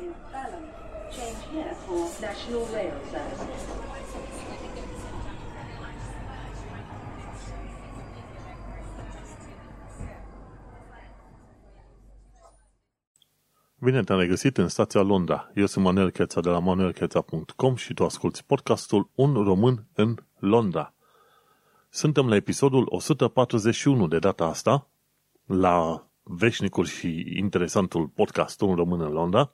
in Balham. Change here for National Rail Services. Bine te-am regăsit în stația Londra. Eu sunt Manuel Cheța de la manuelcheța.com și tu asculti podcastul Un român în Londra. Suntem la episodul 141 de data asta, la veșnicul și interesantul podcast Un român în Londra,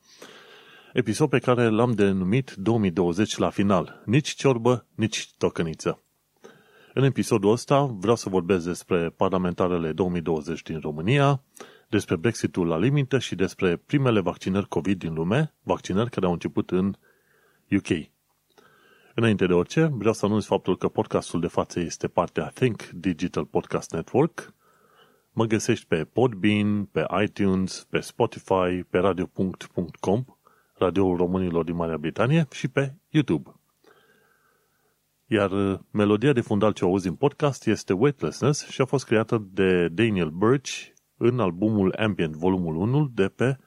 episod pe care l-am denumit 2020 la final. Nici ciorbă, nici tocăniță. În episodul ăsta vreau să vorbesc despre parlamentarele 2020 din România, despre Brexitul la limită și despre primele vaccinări COVID din lume, vaccinări care au început în UK. Înainte de orice, vreau să anunț faptul că podcastul de față este partea Think Digital Podcast Network. Mă găsești pe Podbean, pe iTunes, pe Spotify, pe radio.com, radioul românilor din Marea Britanie și pe YouTube. Iar uh, melodia de fundal ce auzi în podcast este Weightlessness și a fost creată de Daniel Birch în albumul Ambient volumul 1 de pe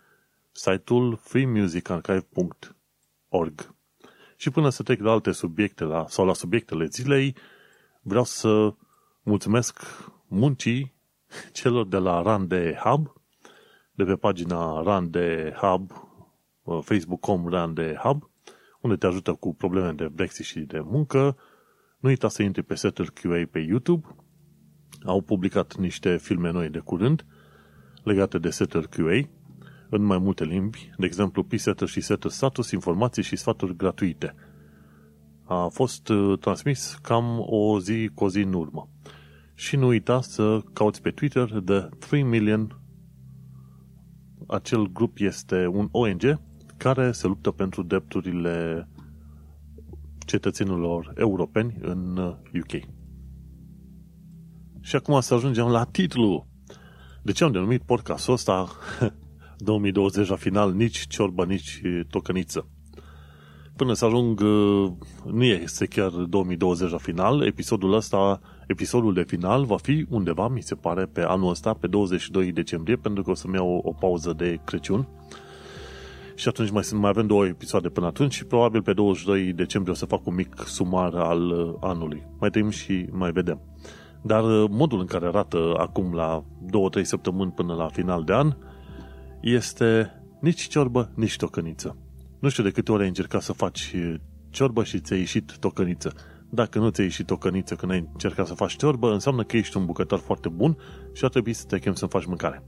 site-ul freemusicarchive.org. Și până să trec la alte subiecte la, sau la subiectele zilei, vreau să mulțumesc muncii celor de la Rande Hub, de pe pagina Rande Hub, uh, facebook.com Rande Hub, unde te ajută cu probleme de Brexit și de muncă. Nu uita să intri pe Settle QA pe YouTube. Au publicat niște filme noi de curând legate de Setter QA în mai multe limbi, de exemplu P-Setter și Setter Status, informații și sfaturi gratuite. A fost uh, transmis cam o zi cu o zi în urmă. Și nu uita să cauți pe Twitter de 3 Million. Acel grup este un ONG care se luptă pentru drepturile cetățenilor europeni în UK. Uh, și acum să ajungem la titlu. De ce am denumit podcastul ăsta 2020 la final nici ciorbă, nici tocăniță? Până să ajung, nu este chiar 2020 la final, episodul ăsta, episodul de final va fi undeva, mi se pare, pe anul ăsta, pe 22 decembrie, pentru că o să-mi iau o, o pauză de Crăciun. Și atunci mai, mai avem două episoade până atunci și probabil pe 22 decembrie o să fac un mic sumar al anului. Mai trăim și mai vedem. Dar uh, modul în care arată acum la 2-3 săptămâni până la final de an este nici ciorbă, nici tocăniță. Nu știu de câte ori ai încercat să faci uh, ciorbă și ți-a ieșit tocăniță. Dacă nu ți-a ieșit tocăniță când ai încercat să faci ciorbă, înseamnă că ești un bucătar foarte bun și ar trebui să te chem să faci mâncare.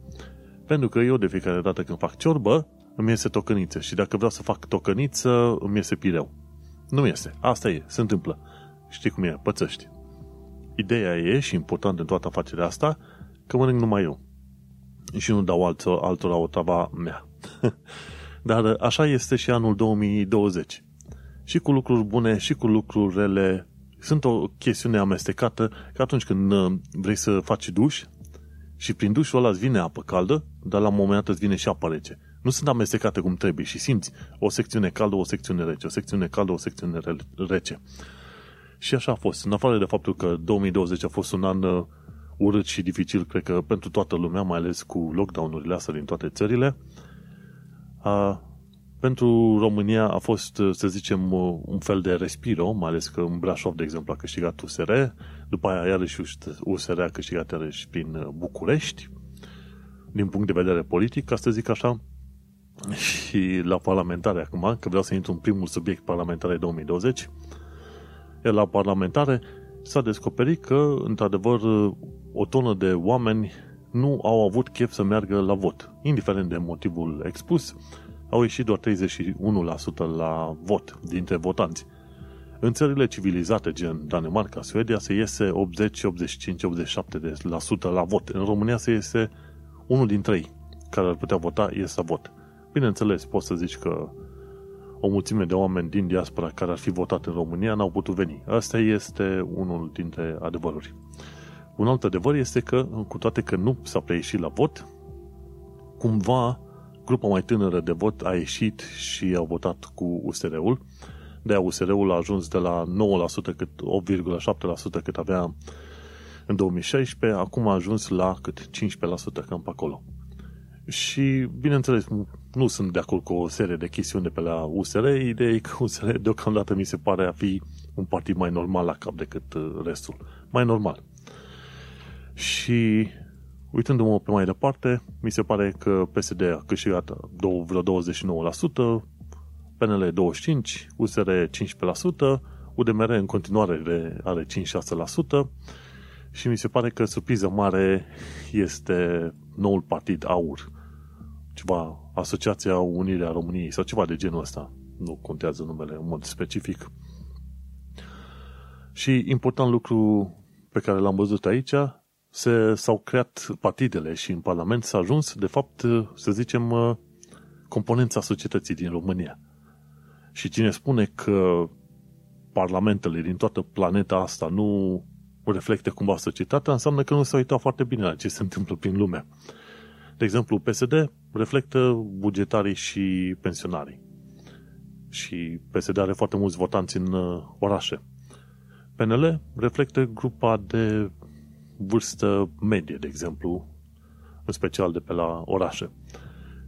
Pentru că eu de fiecare dată când fac ciorbă, îmi iese tocăniță și dacă vreau să fac tocăniță, îmi iese pireu. Nu iese. Asta e. Se întâmplă. Știi cum e? Pățăști. Ideea e, și important în toată afacerea asta, că mănânc numai eu. Și nu dau altor, altora o tava mea. Dar așa este și anul 2020. Și cu lucruri bune, și cu lucruri rele. Sunt o chestiune amestecată că atunci când uh, vrei să faci duș și prin dușul ăla îți vine apă caldă, dar la un moment dat îți vine și apă rece. Nu sunt amestecate cum trebuie și simți o secțiune caldă, o secțiune rece, o secțiune caldă, o secțiune rece. Și așa a fost. În afară de faptul că 2020 a fost un an uh, urât și dificil, cred că pentru toată lumea, mai ales cu lockdown-urile astea din toate țările, a, pentru România a fost, uh, să zicem, uh, un fel de respiro, mai ales că în Brașov, de exemplu, a câștigat USR, după aia iarăși USR a câștigat iarăși prin București, din punct de vedere politic, ca să zic așa, și la parlamentare acum, că vreau să intru în primul subiect parlamentare 2020, iar la parlamentare s-a descoperit că, într-adevăr, o tonă de oameni nu au avut chef să meargă la vot. Indiferent de motivul expus, au ieșit doar 31% la vot dintre votanți. În țările civilizate, gen Danemarca, Suedia, se iese 80, 85, 87% la vot. În România se iese unul din trei care ar putea vota, iese la vot. Bineînțeles, poți să zici că o mulțime de oameni din diaspora care ar fi votat în România n-au putut veni. Asta este unul dintre adevăruri. Un alt adevăr este că, cu toate că nu s-a preieșit la vot, cumva grupa mai tânără de vot a ieșit și a votat cu USR-ul. De aia USR-ul a ajuns de la 9% cât 8,7% cât avea în 2016, acum a ajuns la cât 15% cam pe acolo. Și, bineînțeles, nu sunt de acord cu o serie de chestiuni de pe la USR. Ideea e că USR deocamdată mi se pare a fi un partid mai normal la cap decât uh, restul. Mai normal. Și uitându-mă pe mai departe, mi se pare că PSD a câștigat vreo 29%, PNL 25%, USR 15%, UDMR în continuare are 5-6% și mi se pare că surpriză mare este noul partid AUR, ceva, Asociația Unirea României sau ceva de genul ăsta. Nu contează numele în mod specific. Și important lucru pe care l-am văzut aici, se, s-au creat partidele și în Parlament s-a ajuns, de fapt, să zicem, componența societății din România. Și cine spune că parlamentele din toată planeta asta nu reflecte cumva societatea, înseamnă că nu se uitat foarte bine la ce se întâmplă prin lume. De exemplu, PSD reflectă bugetarii și pensionarii. Și PSD are foarte mulți votanți în uh, orașe. PNL reflectă grupa de vârstă medie, de exemplu, în special de pe la orașe.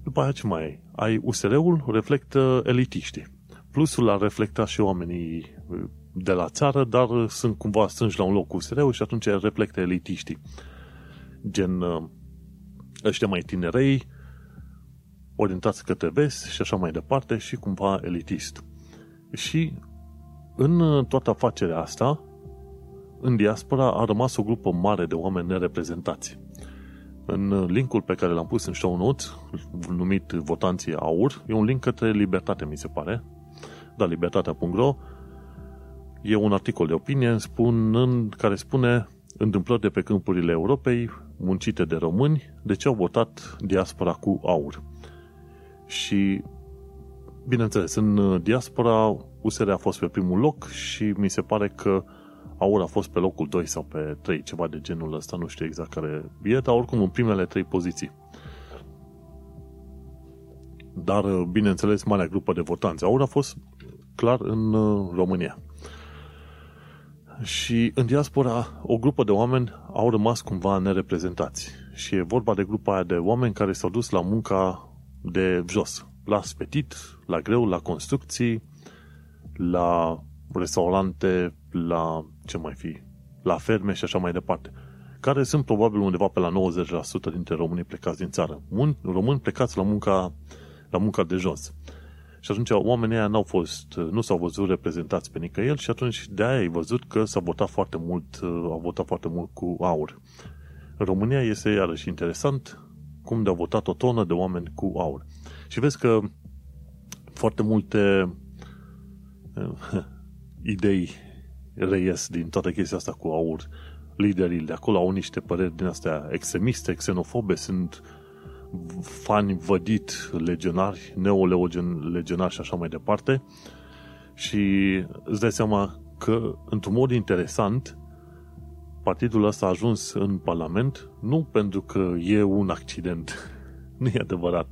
După aia ce mai ai? Ai USR-ul, reflectă elitiștii. Plusul a reflectat și oamenii uh, de la țară, dar sunt cumva strânși la un loc cu USR-ul și atunci reflectă elitiștii. Gen uh, ăștia mai tinerei, orientați către vest și așa mai departe și cumva elitist. Și în toată afacerea asta, în diaspora a rămas o grupă mare de oameni nereprezentați. În linkul pe care l-am pus în show notes, numit Votanții Aur, e un link către Libertate, mi se pare. Da, libertatea.ro e un articol de opinie spun, în, care spune întâmplări de pe câmpurile Europei, muncite de români, de ce au votat diaspora cu aur. Și, bineînțeles, în diaspora, USR a fost pe primul loc și mi se pare că aur a fost pe locul 2 sau pe 3, ceva de genul ăsta, nu știu exact care e, dar oricum în primele 3 poziții. Dar, bineînțeles, marea grupă de votanți. Aur a fost clar în uh, România. Și în diaspora, o grupă de oameni au rămas cumva nereprezentați. Și e vorba de grupa aia de oameni care s-au dus la munca de jos. La spetit, la greu, la construcții, la restaurante, la ce mai fi, la ferme și așa mai departe. Care sunt probabil undeva pe la 90% dintre românii plecați din țară. Români plecați la munca, la munca de jos. Și atunci oamenii ăia n-au fost, nu s-au văzut reprezentați pe nicăieri și atunci de aia ai văzut că s-a votat foarte mult, au votat foarte mult cu aur. În România este iarăși interesant cum de-au votat o tonă de oameni cu aur. Și vezi că foarte multe idei reies din toată chestia asta cu aur. Liderii de acolo au niște păreri din astea extremiste, xenofobe, sunt fani vădit legionari, neolegionari și așa mai departe. Și îți dai seama că, într-un mod interesant, partidul ăsta a ajuns în Parlament nu pentru că e un accident, nu e adevărat,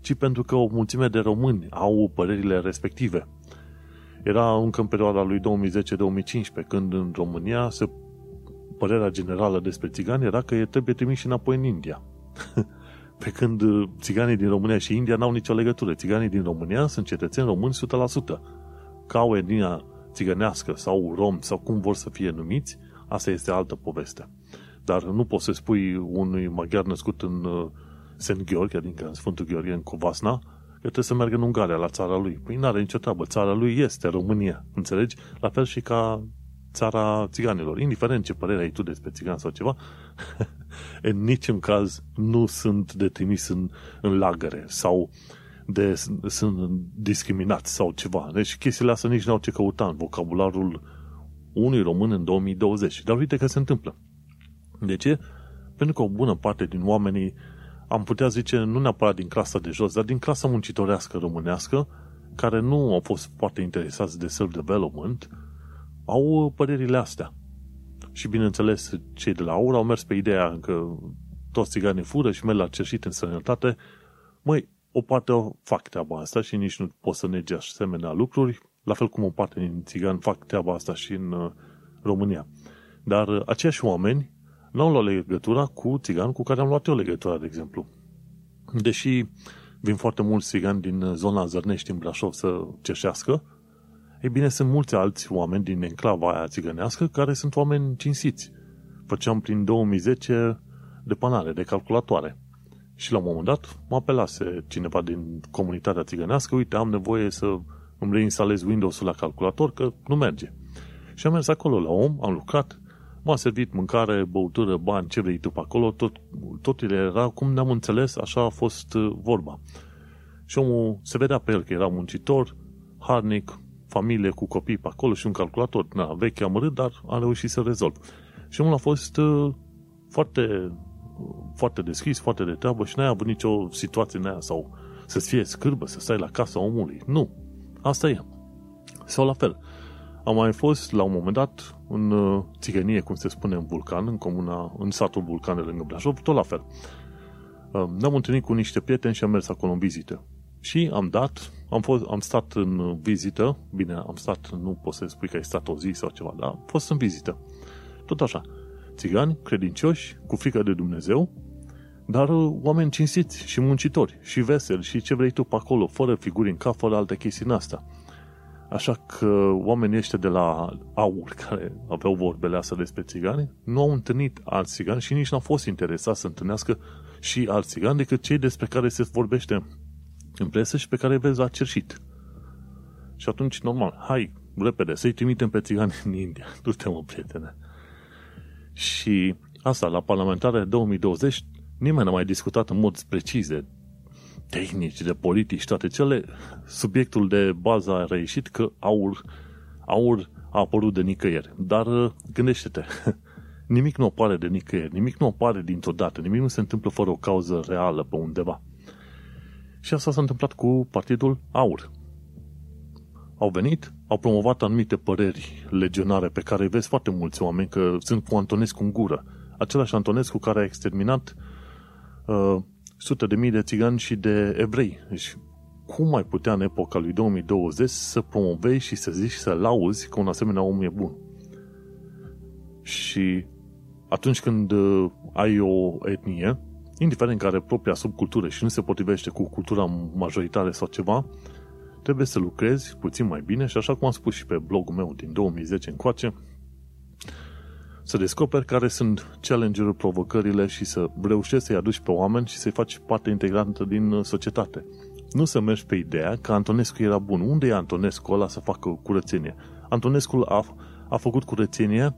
ci pentru că o mulțime de români au părerile respective. Era încă în perioada lui 2010-2015, când în România se, părerea generală despre țigani era că e trebuie trimiși înapoi în India. Pe când uh, țiganii din România și India n-au nicio legătură. Țiganii din România sunt cetățeni români 100%. Ca o etnia țigănească sau rom sau cum vor să fie numiți, asta este altă poveste. Dar nu poți să spui unui maghiar născut în uh, St. Gheorghe, adică în Sfântul Gheorghe, în Covasna, că trebuie să meargă în Ungaria, la țara lui. Păi n-are nicio treabă. Țara lui este România. Înțelegi? La fel și ca țara țiganilor. Indiferent ce părere ai tu despre țigan sau ceva, în niciun caz nu sunt de trimis în, în lagăre sau de, sunt discriminați sau ceva. Deci chestiile astea nici n-au ce căuta în vocabularul unui român în 2020. Dar uite că se întâmplă. De ce? Pentru că o bună parte din oamenii, am putea zice, nu neapărat din clasa de jos, dar din clasa muncitorească românească, care nu au fost foarte interesați de self-development, au părerile astea. Și bineînțeles, cei de la Aura au mers pe ideea că toți țiganii fură și merg la cerșit în sănătate. Măi, o parte o fac treaba asta și nici nu poți să negi asemenea lucruri, la fel cum o parte din țigani fac treaba asta și în uh, România. Dar uh, aceiași oameni n-au luat legătura cu țigan cu care am luat eu legătura, de exemplu. deși vin foarte mulți țigani din zona Zărnești în Brașov să ceșească, ei bine, sunt mulți alți oameni din enclava aia țigănească care sunt oameni cinstiți. Făceam prin 2010 depanare de calculatoare. Și la un moment dat mă apelase cineva din comunitatea țigănească, uite, am nevoie să îmi reinstalez Windows-ul la calculator, că nu merge. Și am mers acolo la om, am lucrat, m-a servit mâncare, băutură, bani, ce vrei tu pe acolo, tot, totul era cum ne-am înțeles, așa a fost uh, vorba. Și omul se vedea pe el că era muncitor, harnic, familie cu copii pe acolo și un calculator, na, vechi amărât, dar a reușit să rezolv. Și omul a fost uh, foarte, uh, foarte deschis, foarte de treabă și n-ai avut nicio situație în aia sau să-ți fie scârbă, să stai la casa omului. Nu. Asta e. Sau la fel. Am mai fost la un moment dat în uh, țigănie, cum se spune, în Vulcan, în comuna, în satul Vulcan de lângă Brașov, tot la fel. Uh, ne-am întâlnit cu niște prieteni și am mers acolo în vizită. Și am dat, am, fost, am stat în vizită, bine, am stat, nu pot să spui că ai stat o zi sau ceva, dar am fost în vizită. Tot așa. Țigani, credincioși, cu frică de Dumnezeu, dar uh, oameni cinstiți și muncitori și veseli și ce vrei tu pe acolo, fără figuri în cap, fără alte chestii în asta. Așa că oamenii ăștia de la AUR, care aveau vorbele astea despre țigani, nu au întâlnit alți țigani și nici n-au fost interesați să întâlnească și alți țigani decât cei despre care se vorbește în presă și pe care îi vezi la cerșit. Și atunci, normal, hai, repede, să-i trimitem pe țigani în India. Du-te, mă, prietene. Și asta, la parlamentare 2020, nimeni n-a mai discutat în mod precis de tehnici, de politici, toate cele, subiectul de bază a reieșit că aur, aur a apărut de nicăieri. Dar uh, gândește-te, nimic nu apare de nicăieri, nimic nu apare dintr-o dată, nimic nu se întâmplă fără o cauză reală pe undeva. Și asta s-a întâmplat cu Partidul Aur. Au venit, au promovat anumite păreri legionare pe care vezi foarte mulți oameni că sunt cu Antonescu în gură. Același Antonescu care a exterminat uh, sute de mii de țigani și de evrei. Deci, cum ai putea în epoca lui 2020 să promovezi și să zici și să lauzi că un asemenea om e bun? Și atunci când uh, ai o etnie, indiferent care propria subcultură și nu se potrivește cu cultura majoritară sau ceva, trebuie să lucrezi puțin mai bine și așa cum am spus și pe blogul meu din 2010 încoace, să descoperi care sunt challenge-uri, provocările și să reușești să-i aduci pe oameni și să-i faci parte integrantă din uh, societate. Nu să mergi pe ideea că Antonescu era bun. Unde e Antonescu ăla să facă curățenie? Antonescu a, a făcut curățenie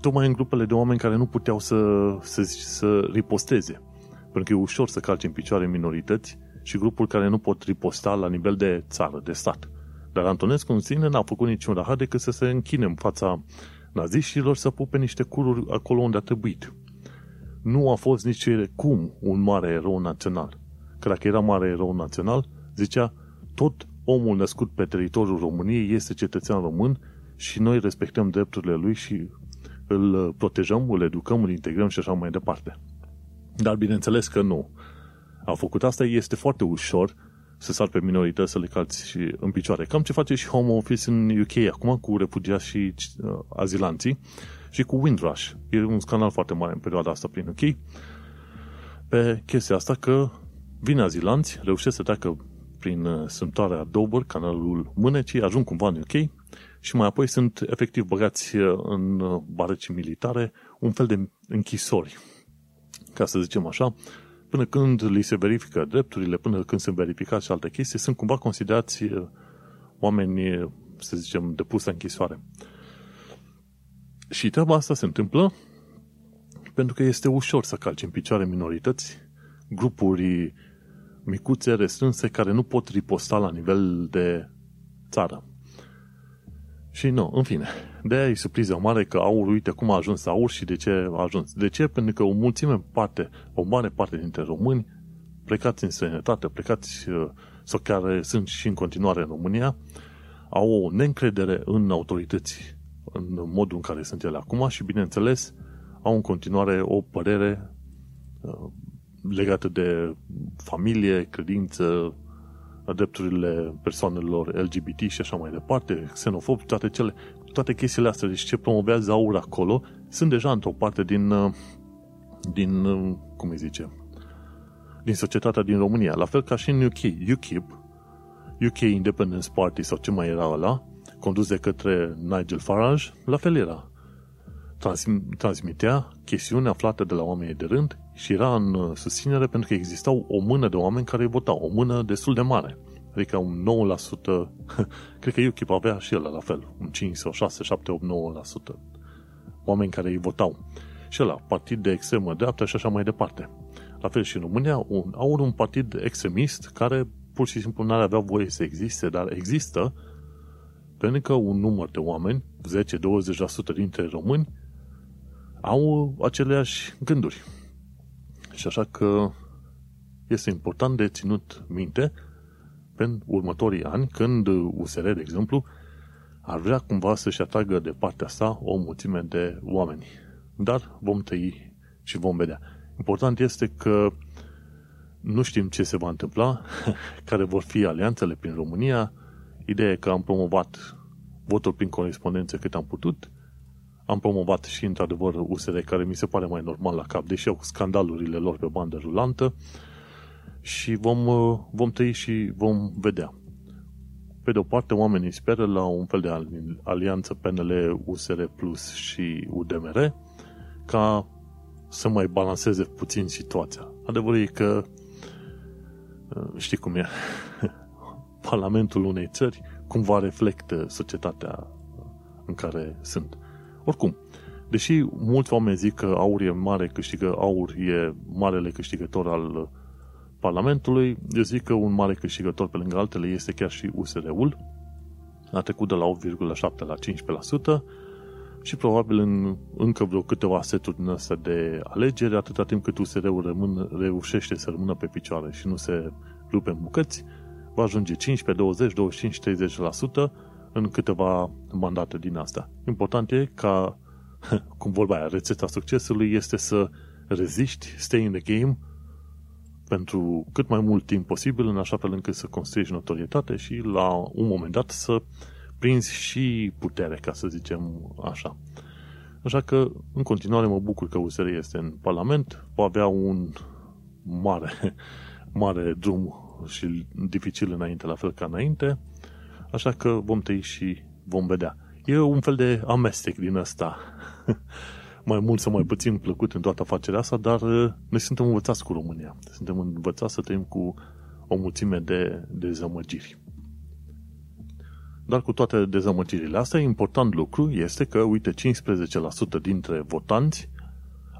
tocmai în grupele de oameni care nu puteau să, să, să riposteze. Pentru că e ușor să calci în picioare minorități și grupuri care nu pot riposta la nivel de țară, de stat. Dar Antonescu în sine n-a făcut niciun rahat decât să se închine în fața naziștilor să pupe niște cururi acolo unde a trebuit. Nu a fost nici cum un mare erou național. Că dacă era mare erou național, zicea, tot omul născut pe teritoriul României este cetățean român și noi respectăm drepturile lui și îl protejăm, îl educăm, îl integrăm și așa mai departe. Dar bineînțeles că nu. A făcut asta, este foarte ușor să sar pe minorități, să le calți și în picioare. Cam ce face și Home Office în UK acum cu refugiați și uh, azilanții și cu Windrush. E un scandal foarte mare în perioada asta prin UK pe chestia asta că vin azilanți, reușesc să treacă prin uh, sântarea Dover, canalul Mânecii, ajung cumva în UK și mai apoi sunt efectiv băgați uh, în uh, barăci militare, un fel de închisori, ca să zicem așa, până când li se verifică drepturile, până când sunt verificați și alte chestii, sunt cumva considerați uh, oameni, uh, să zicem, de pusă închisoare. Și treaba asta se întâmplă pentru că este ușor să calci în picioare minorități, grupuri micuțe, restrânse, care nu pot riposta la nivel de țară. Și nu, în fine, de aia e surpriză mare că aur, uite cum a ajuns aur și de ce a ajuns. De ce? Pentru că o mulțime parte, o mare parte dintre români plecați în străinătate, plecați uh, sau care sunt și în continuare în România, au o neîncredere în autorități, în modul în care sunt ele acum și, bineînțeles, au în continuare o părere uh, legată de familie, credință, drepturile persoanelor LGBT și așa mai departe, xenofob, toate cele, toate chestiile astea, deci ce promovează aur acolo, sunt deja într-o parte din, uh, din, uh, cum îi zice, din societatea din România. La fel ca și în UK. UKIP, UK Independence Party sau ce mai era ăla, condus de către Nigel Farage, la fel era. transmitea chestiuni aflate de la oamenii de rând și era în uh, susținere pentru că existau o mână de oameni care îi votau, o mână destul de mare. Adică un 9%, cred că UKIP avea și el la fel, un 5 sau 6, 7, 8, 9% oameni care îi votau. Și ăla, partid de extremă dreaptă și așa mai departe. La fel și în România, un, au un partid extremist care pur și simplu nu avea voie să existe, dar există pentru că un număr de oameni, 10-20% dintre români, au aceleași gânduri. Și așa că este important de ținut minte pentru următorii ani, când USR, de exemplu, ar vrea cumva să-și atragă de partea asta o mulțime de oameni. Dar vom tăi și vom vedea. Important este că nu știm ce se va întâmpla, care vor fi alianțele prin România. Ideea e că am promovat votul prin corespondență cât am putut, am promovat și, într-adevăr, USR, care mi se pare mai normal la cap, deși au scandalurile lor pe bandă rulantă, și vom, uh, vom tăi și vom vedea. Pe de o parte, oamenii speră la un fel de alianță PNL, USR Plus și UDMR ca să mai balanceze puțin situația. Adevărul e că uh, știi cum e Parlamentul unei țări cumva reflectă societatea în care sunt. Oricum, deși mulți oameni zic că aur e mare câștigă, aur e marele câștigător al Parlamentului, eu zic că un mare câștigător pe lângă altele este chiar și USR-ul. A trecut de la 8,7 la 15% și probabil în încă vreo câteva seturi din astea de alegeri, atâta timp cât USR-ul rămân, reușește să rămână pe picioare și nu se rupe în bucăți, va ajunge 15, 20, 25, 30% în câteva mandate din astea. Important e ca, cum vorba aia, rețeta succesului este să reziști, stay in the game, pentru cât mai mult timp posibil, în așa fel încât să construiești notorietate și la un moment dat să prinzi și putere, ca să zicem așa. Așa că, în continuare, mă bucur că USR este în Parlament, va avea un mare, mare drum și dificil înainte, la fel ca înainte, așa că vom tăi și vom vedea. E un fel de amestec din asta. mai mult sau mai puțin plăcut în toată afacerea asta, dar uh, noi suntem învățați cu România. Suntem învățați să trăim cu o mulțime de dezamăgiri. Dar cu toate dezamăgirile astea, important lucru este că, uite, 15% dintre votanți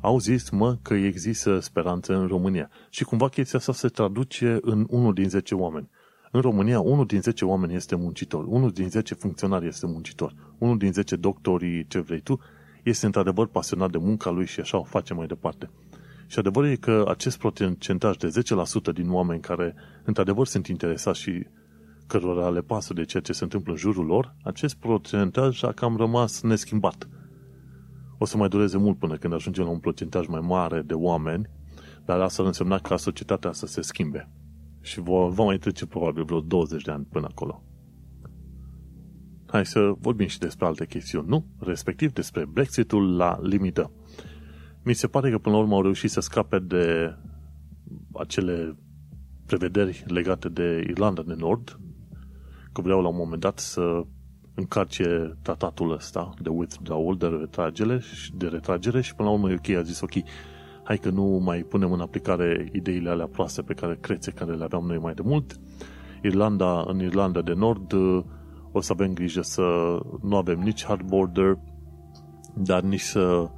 au zis, mă, că există speranță în România. Și cumva chestia asta se traduce în unul din 10 oameni. În România, unul din 10 oameni este muncitor, unul din 10 funcționari este muncitor, unul din 10 doctorii, ce vrei tu, este într-adevăr pasionat de munca lui și așa o face mai departe. Și adevărul e că acest procentaj de 10% din oameni care într-adevăr sunt interesați și cărora le pasă de ceea ce se întâmplă în jurul lor, acest procentaj a cam rămas neschimbat. O să mai dureze mult până când ajungem la un procentaj mai mare de oameni, dar asta ar însemna ca societatea să se schimbe. Și va, va mai trece probabil vreo 20 de ani până acolo. Hai să vorbim și despre alte chestiuni, nu? Respectiv despre Brexitul la limită. Mi se pare că până la urmă au reușit să scape de acele prevederi legate de Irlanda de Nord, că vreau la un moment dat să încarce tratatul ăsta de withdrawal, de retragere, de retragere și până la urmă UK a zis ok, hai că nu mai punem în aplicare ideile alea proaste pe care crețe care le aveam noi mai de mult. Irlanda, în Irlanda de Nord o să avem grijă să nu avem nici hard border, dar nici să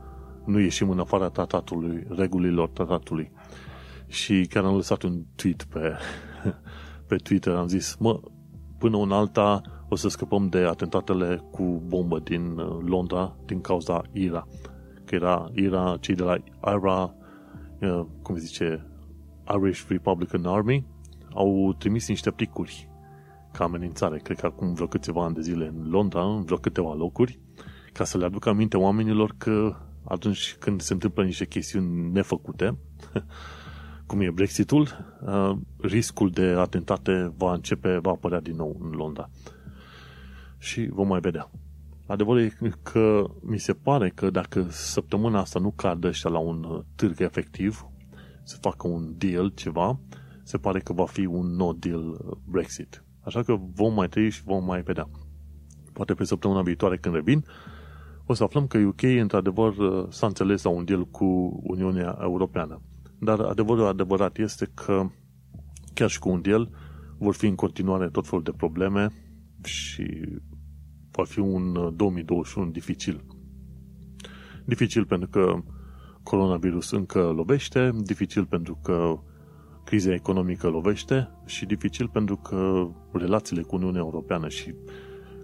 nu ieșim în afara tratatului, regulilor tratatului. Și chiar am lăsat un tweet pe, pe Twitter, am zis, mă, până un alta o să scăpăm de atentatele cu bombă din uh, Londra din cauza IRA. Că era IRA, cei de la IRA, uh, cum zice, Irish Republican Army, au trimis niște plicuri ca amenințare, cred că acum vreo câteva ani de zile în Londra, în vreo câteva locuri, ca să le aducă aminte oamenilor că atunci când se întâmplă niște chestiuni nefăcute, cum e Brexitul, uh, riscul de atentate va începe, va apărea din nou în Londra. Și vom mai vedea. Adevărul e că mi se pare că dacă săptămâna asta nu cade ăștia la un târg efectiv, să facă un deal, ceva, se pare că va fi un no deal Brexit. Așa că vom mai trăi și vom mai vedea. Poate pe săptămâna viitoare când revin, o să aflăm că UK într-adevăr s-a înțeles la un deal cu Uniunea Europeană. Dar adevărul adevărat este că chiar și cu un deal vor fi în continuare tot felul de probleme și va fi un 2021 dificil. Dificil pentru că coronavirus încă lovește, dificil pentru că criza economică lovește și dificil pentru că relațiile cu Uniunea Europeană și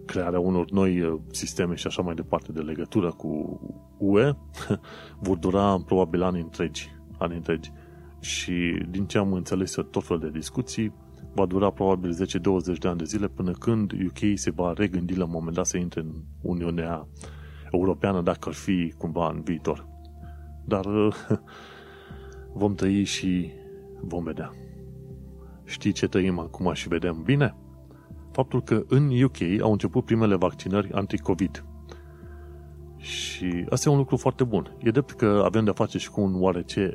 crearea unor noi uh, sisteme și așa mai departe de legătură cu UE vor dura probabil ani întregi. Ani întregi. Și din ce am înțeles tot fel de discuții, va dura probabil 10-20 de ani de zile până când UK se va regândi la un moment dat să intre în Uniunea Europeană dacă ar fi cumva în viitor. Dar vom trăi și vom vedea. Știi ce trăim acum și vedem bine? Faptul că în UK au început primele vaccinări anti-COVID. Și asta e un lucru foarte bun. E drept că avem de-a face și cu un oarece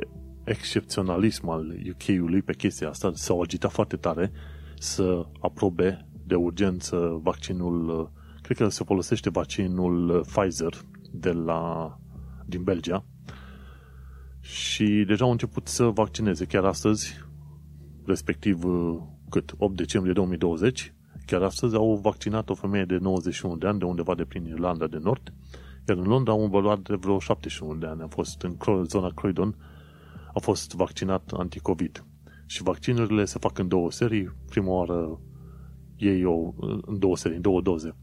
excepționalism al UK-ului pe chestia asta. S-au agitat foarte tare să aprobe de urgență vaccinul, cred că se folosește vaccinul Pfizer de la, din Belgia, și deja au început să vaccineze chiar astăzi, respectiv cât 8 decembrie 2020, chiar astăzi au vaccinat o femeie de 91 de ani de undeva de prin Irlanda de Nord, iar în Londra au bărbat de vreo 71 de ani. A fost în zona Croydon, a fost vaccinat anticovid. Și vaccinurile se fac în două serii. Prima oară ei o, în două serii, în două doze.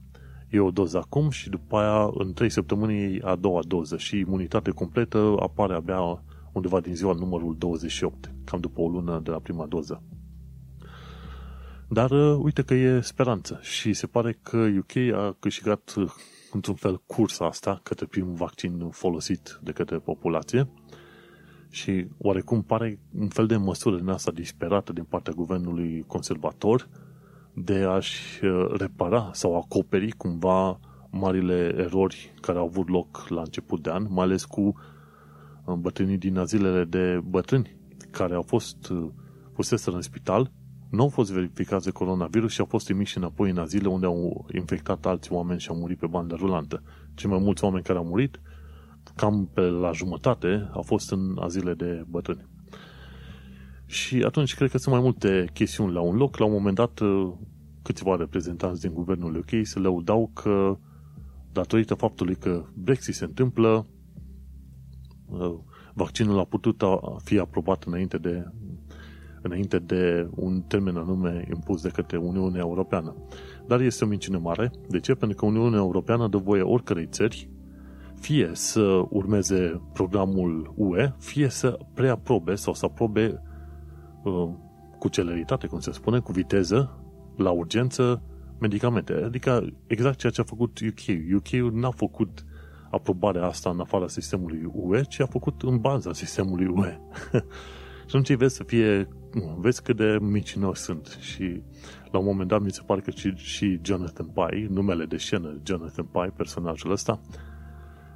E o doză acum și după aia în trei săptămâni a doua doză și imunitate completă apare abia undeva din ziua numărul 28, cam după o lună de la prima doză. Dar uh, uite că e speranță și se pare că UK a câștigat uh, într-un fel cursa asta către primul vaccin folosit de către populație și oarecum pare un fel de măsură din asta disperată din partea guvernului conservator de a-și uh, repara sau acoperi cumva marile erori care au avut loc la început de an, mai ales cu bătrânii din zilele de bătrâni care au fost puseseră în spital, nu au fost verificați de coronavirus și au fost trimiși înapoi în azile unde au infectat alți oameni și au murit pe bandă rulantă. Cei mai mulți oameni care au murit, cam pe la jumătate, au fost în azile de bătrâni. Și atunci cred că sunt mai multe chestiuni la un loc. La un moment dat, câțiva reprezentanți din guvernul UK se lăudau că datorită faptului că Brexit se întâmplă, Uh, vaccinul a putut fi aprobat înainte de, înainte de un termen anume impus de către Uniunea Europeană. Dar este o minciună mare. De ce? Pentru că Uniunea Europeană dă voie oricărei țări fie să urmeze programul UE, fie să preaprobe sau să aprobe uh, cu celeritate, cum se spune, cu viteză, la urgență, medicamente. Adică exact ceea ce a făcut UK. UK n-a făcut aprobarea asta în afara sistemului UE, ci a făcut în baza sistemului UE. și atunci vezi să fie, vezi cât de micinoși sunt și la un moment dat mi se pare că și, și Jonathan Pye, numele de scenă Jonathan Pye, personajul ăsta,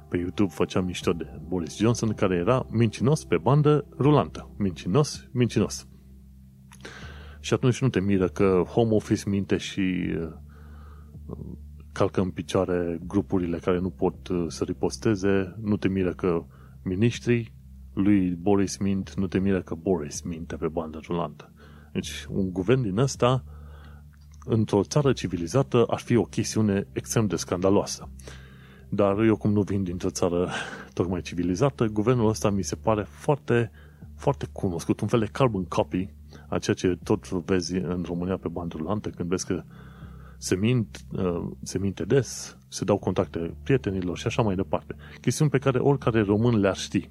pe YouTube făcea mișto de Boris Johnson, care era mincinos pe bandă rulantă. Mincinos, mincinos. Și atunci nu te miră că home office minte și calcă în picioare grupurile care nu pot uh, să riposteze, nu te miră că ministrii lui Boris mint, nu te miră că Boris minte pe bandă rulantă. Deci un guvern din ăsta într-o țară civilizată ar fi o chestiune extrem de scandaloasă. Dar eu cum nu vin dintr-o țară tocmai civilizată, guvernul ăsta mi se pare foarte, foarte cunoscut, un fel de carbon copy a ceea ce tot vezi în România pe bandă rulantă, când vezi că se, mint, uh, se minte des, se dau contacte prietenilor și așa mai departe. Chestiuni pe care oricare român le-ar ști.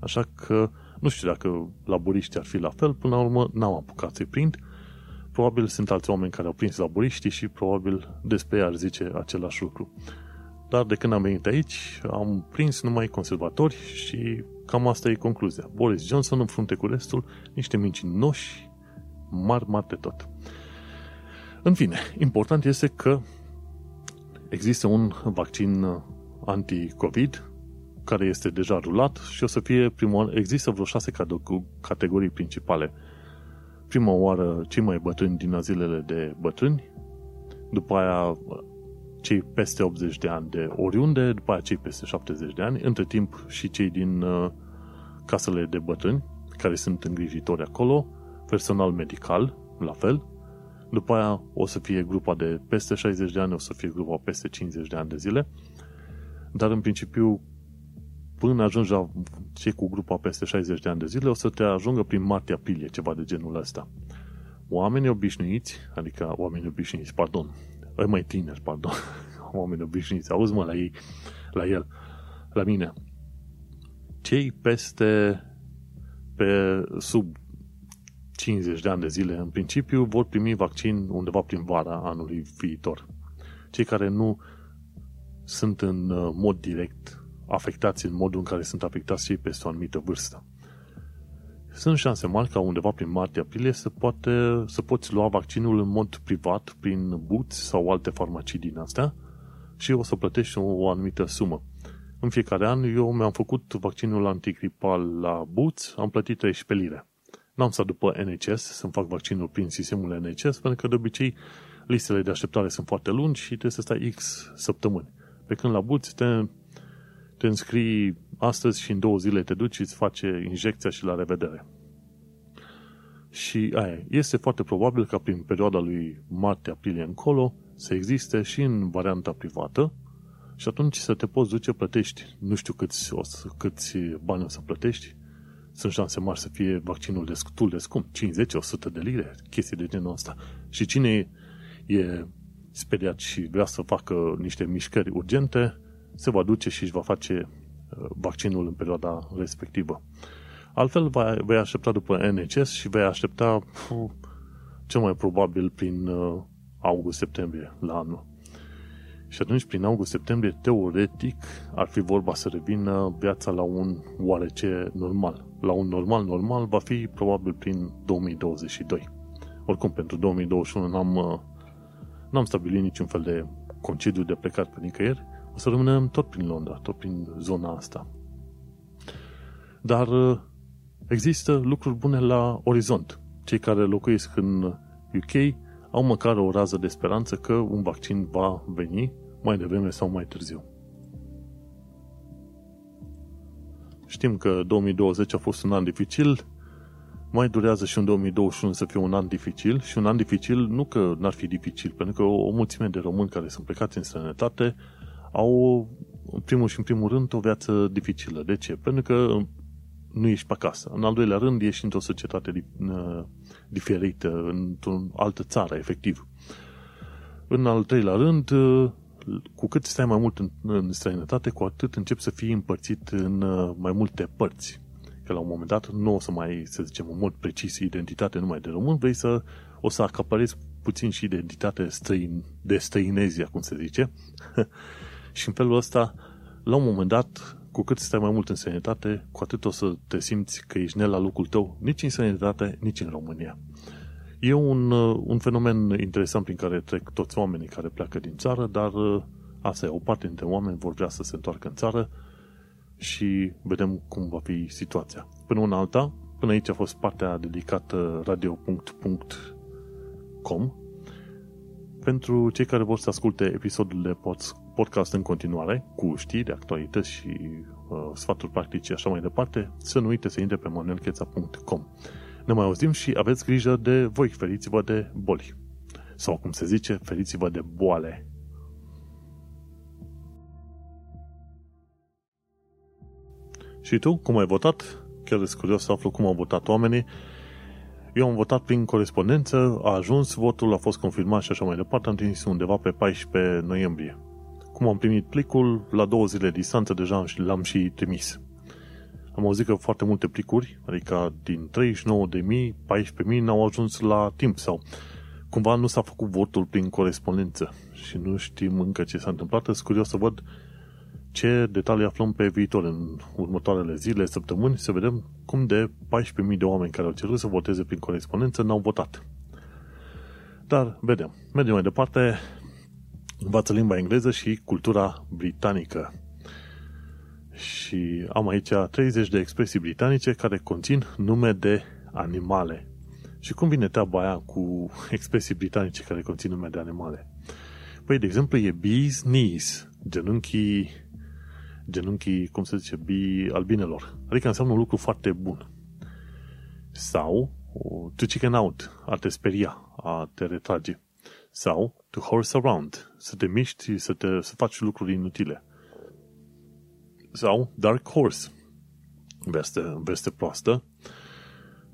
Așa că nu știu dacă laburiștii ar fi la fel, până la urmă n-am apucat să-i prind. Probabil sunt alți oameni care au prins laburiștii și probabil despre ei ar zice același lucru. Dar de când am venit aici, am prins numai conservatori și cam asta e concluzia. Boris Johnson în frunte cu restul, niște mincinoși mari, mari de tot. În fine, important este că există un vaccin anti-COVID care este deja rulat și o să fie primul Există vreo șase categorii principale. Prima oară, cei mai bătrâni din azilele de bătrâni, după aia cei peste 80 de ani de oriunde, după aia cei peste 70 de ani, între timp și cei din uh, casele de bătrâni, care sunt îngrijitori acolo, personal medical, la fel, după aia o să fie grupa de peste 60 de ani, o să fie grupa peste 50 de ani de zile, dar în principiu până ajungi la cei cu grupa peste 60 de ani de zile, o să te ajungă prin martie-aprilie, ceva de genul ăsta. Oamenii obișnuiți, adică oamenii obișnuiți, pardon, mai tineri, pardon, oameni obișnuiți, auzi mă la ei, la el, la mine. Cei peste, pe sub 50 de ani de zile, în principiu, vor primi vaccin undeva prin vara anului viitor. Cei care nu sunt în uh, mod direct afectați în modul în care sunt afectați cei peste o anumită vârstă. Sunt șanse mari ca undeva prin martie-aprilie să, poate, să poți lua vaccinul în mod privat prin buți sau alte farmacii din astea și o să plătești o, o anumită sumă. În fiecare an eu mi-am făcut vaccinul antigripal la Boots, am plătit 13 lire. N-am stat după NHS să-mi fac vaccinul prin sistemul NHS, pentru că de obicei listele de așteptare sunt foarte lungi și trebuie să stai X săptămâni. Pe când la Boots te, te înscrii astăzi și în două zile te duci și îți face injecția și la revedere. Și aia, este foarte probabil ca prin perioada lui martie-aprilie încolo să existe și în varianta privată și atunci să te poți duce, plătești, nu știu câți, o să, câți bani o să plătești, sunt șanse mari să fie vaccinul destul de scump, 50-100 de lire, chestii de genul ăsta. Și cine e speriat și vrea să facă niște mișcări urgente, se va duce și își va face uh, vaccinul în perioada respectivă. Altfel, vei aștepta după NHS și vei aștepta cel mai probabil prin uh, august-septembrie la anul. Și atunci, prin august-septembrie, teoretic, ar fi vorba să revină viața la un oarece normal. La un normal normal va fi probabil prin 2022. Oricum, pentru 2021 n-am, uh, n-am stabilit niciun fel de concediu de plecat pe nicăieri. O să rămânem tot prin Londra, tot prin zona asta. Dar uh, există lucruri bune la orizont. Cei care locuiesc în UK au măcar o rază de speranță că un vaccin va veni mai devreme sau mai târziu. Știm că 2020 a fost un an dificil, mai durează și un 2021 să fie un an dificil și un an dificil nu că n-ar fi dificil, pentru că o, o mulțime de români care sunt plecați în străinătate au, în primul și în primul rând, o viață dificilă. De ce? Pentru că nu ești pe acasă. În al doilea rând, ești într-o societate uh, diferită, într-o altă țară, efectiv. În al treilea rând, uh, cu cât stai mai mult în, în străinătate, cu atât începi să fii împărțit în uh, mai multe părți. Că la un moment dat nu o să mai, să zicem, în mod precis identitate numai de român, vrei să o să acaparezi puțin și identitate străin, de străinezia, cum se zice. și în felul ăsta, la un moment dat, cu cât stai mai mult în sănătate, cu atât o să te simți că ești ne la locul tău, nici în sănătate, nici în România. E un, uh, un fenomen interesant prin care trec toți oamenii care pleacă din țară, dar uh, asta e, o parte dintre oameni vor vrea să se întoarcă în țară și vedem cum va fi situația. Până una alta, până aici a fost partea dedicată radio.com pentru cei care vor să asculte episodul de podcast în continuare, cu știri, actualități și uh, sfaturi practice și așa mai departe, să nu uite să intre pe manuelcheța.com. Ne mai auzim și aveți grijă de voi, feriți-vă de boli. Sau cum se zice, feriți-vă de boale. Și tu, cum ai votat? Chiar sunt curios să aflu cum au votat oamenii. Eu am votat prin corespondență, a ajuns, votul a fost confirmat și așa mai departe, am trimis undeva pe 14 noiembrie. Cum am primit plicul, la două zile distanță deja l-am și trimis. Am auzit că foarte multe plicuri, adică din 39.000, 14.000 n-au ajuns la timp sau cumva nu s-a făcut votul prin corespondență și nu știm încă ce s-a întâmplat. Sunt curios să văd ce detalii aflăm pe viitor în următoarele zile, săptămâni, să vedem cum de 14.000 de oameni care au cerut să voteze prin corespondență n-au votat. Dar vedem. Mergem mai departe. Învață limba engleză și cultura britanică. Și am aici 30 de expresii britanice care conțin nume de animale. Și cum vine treaba aia cu expresii britanice care conțin nume de animale? Păi, de exemplu, e bee's knees, genunchii, genunchii, cum se zice, bee albinelor. Adică înseamnă un lucru foarte bun. Sau, to chicken out, a te speria, a te retrage. Sau, to horse around, să te miști, să, te, să faci lucruri inutile. Sau, dark horse, veste, veste proastă,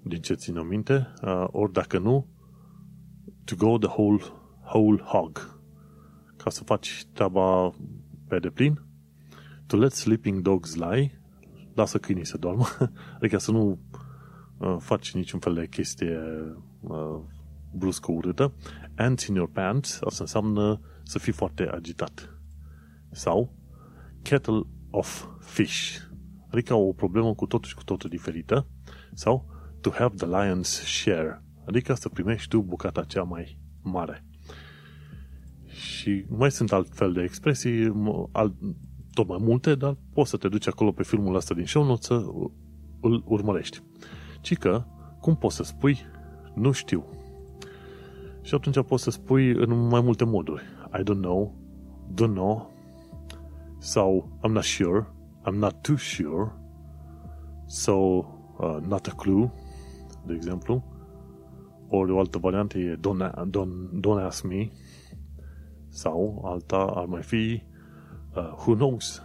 din ce țin minte, uh, ori dacă nu, to go the whole, whole hog, ca să faci treaba pe deplin, to let sleeping dogs lie, lasă câinii să doarmă, adică să nu uh, faci niciun fel de chestie uh, bruscă urâtă, ants in your pants, asta înseamnă să fii foarte agitat. Sau kettle of fish, adică o problemă cu totul și cu totul diferită, sau to have the lion's share, adică să primești tu bucata cea mai mare. Și mai sunt alt fel de expresii, alt, tot mai multe, dar poți să te duci acolo pe filmul ăsta din show notes să îl urmărești. Ci că, cum poți să spui, nu știu. Și atunci poți să spui în mai multe moduri. I don't know, don't know, sau I'm not sure, I'm not too sure, so uh, not a clue, de exemplu. Ori o altă variantă e don't, don't, don't ask me, sau alta ar mai fi uh, Who knows?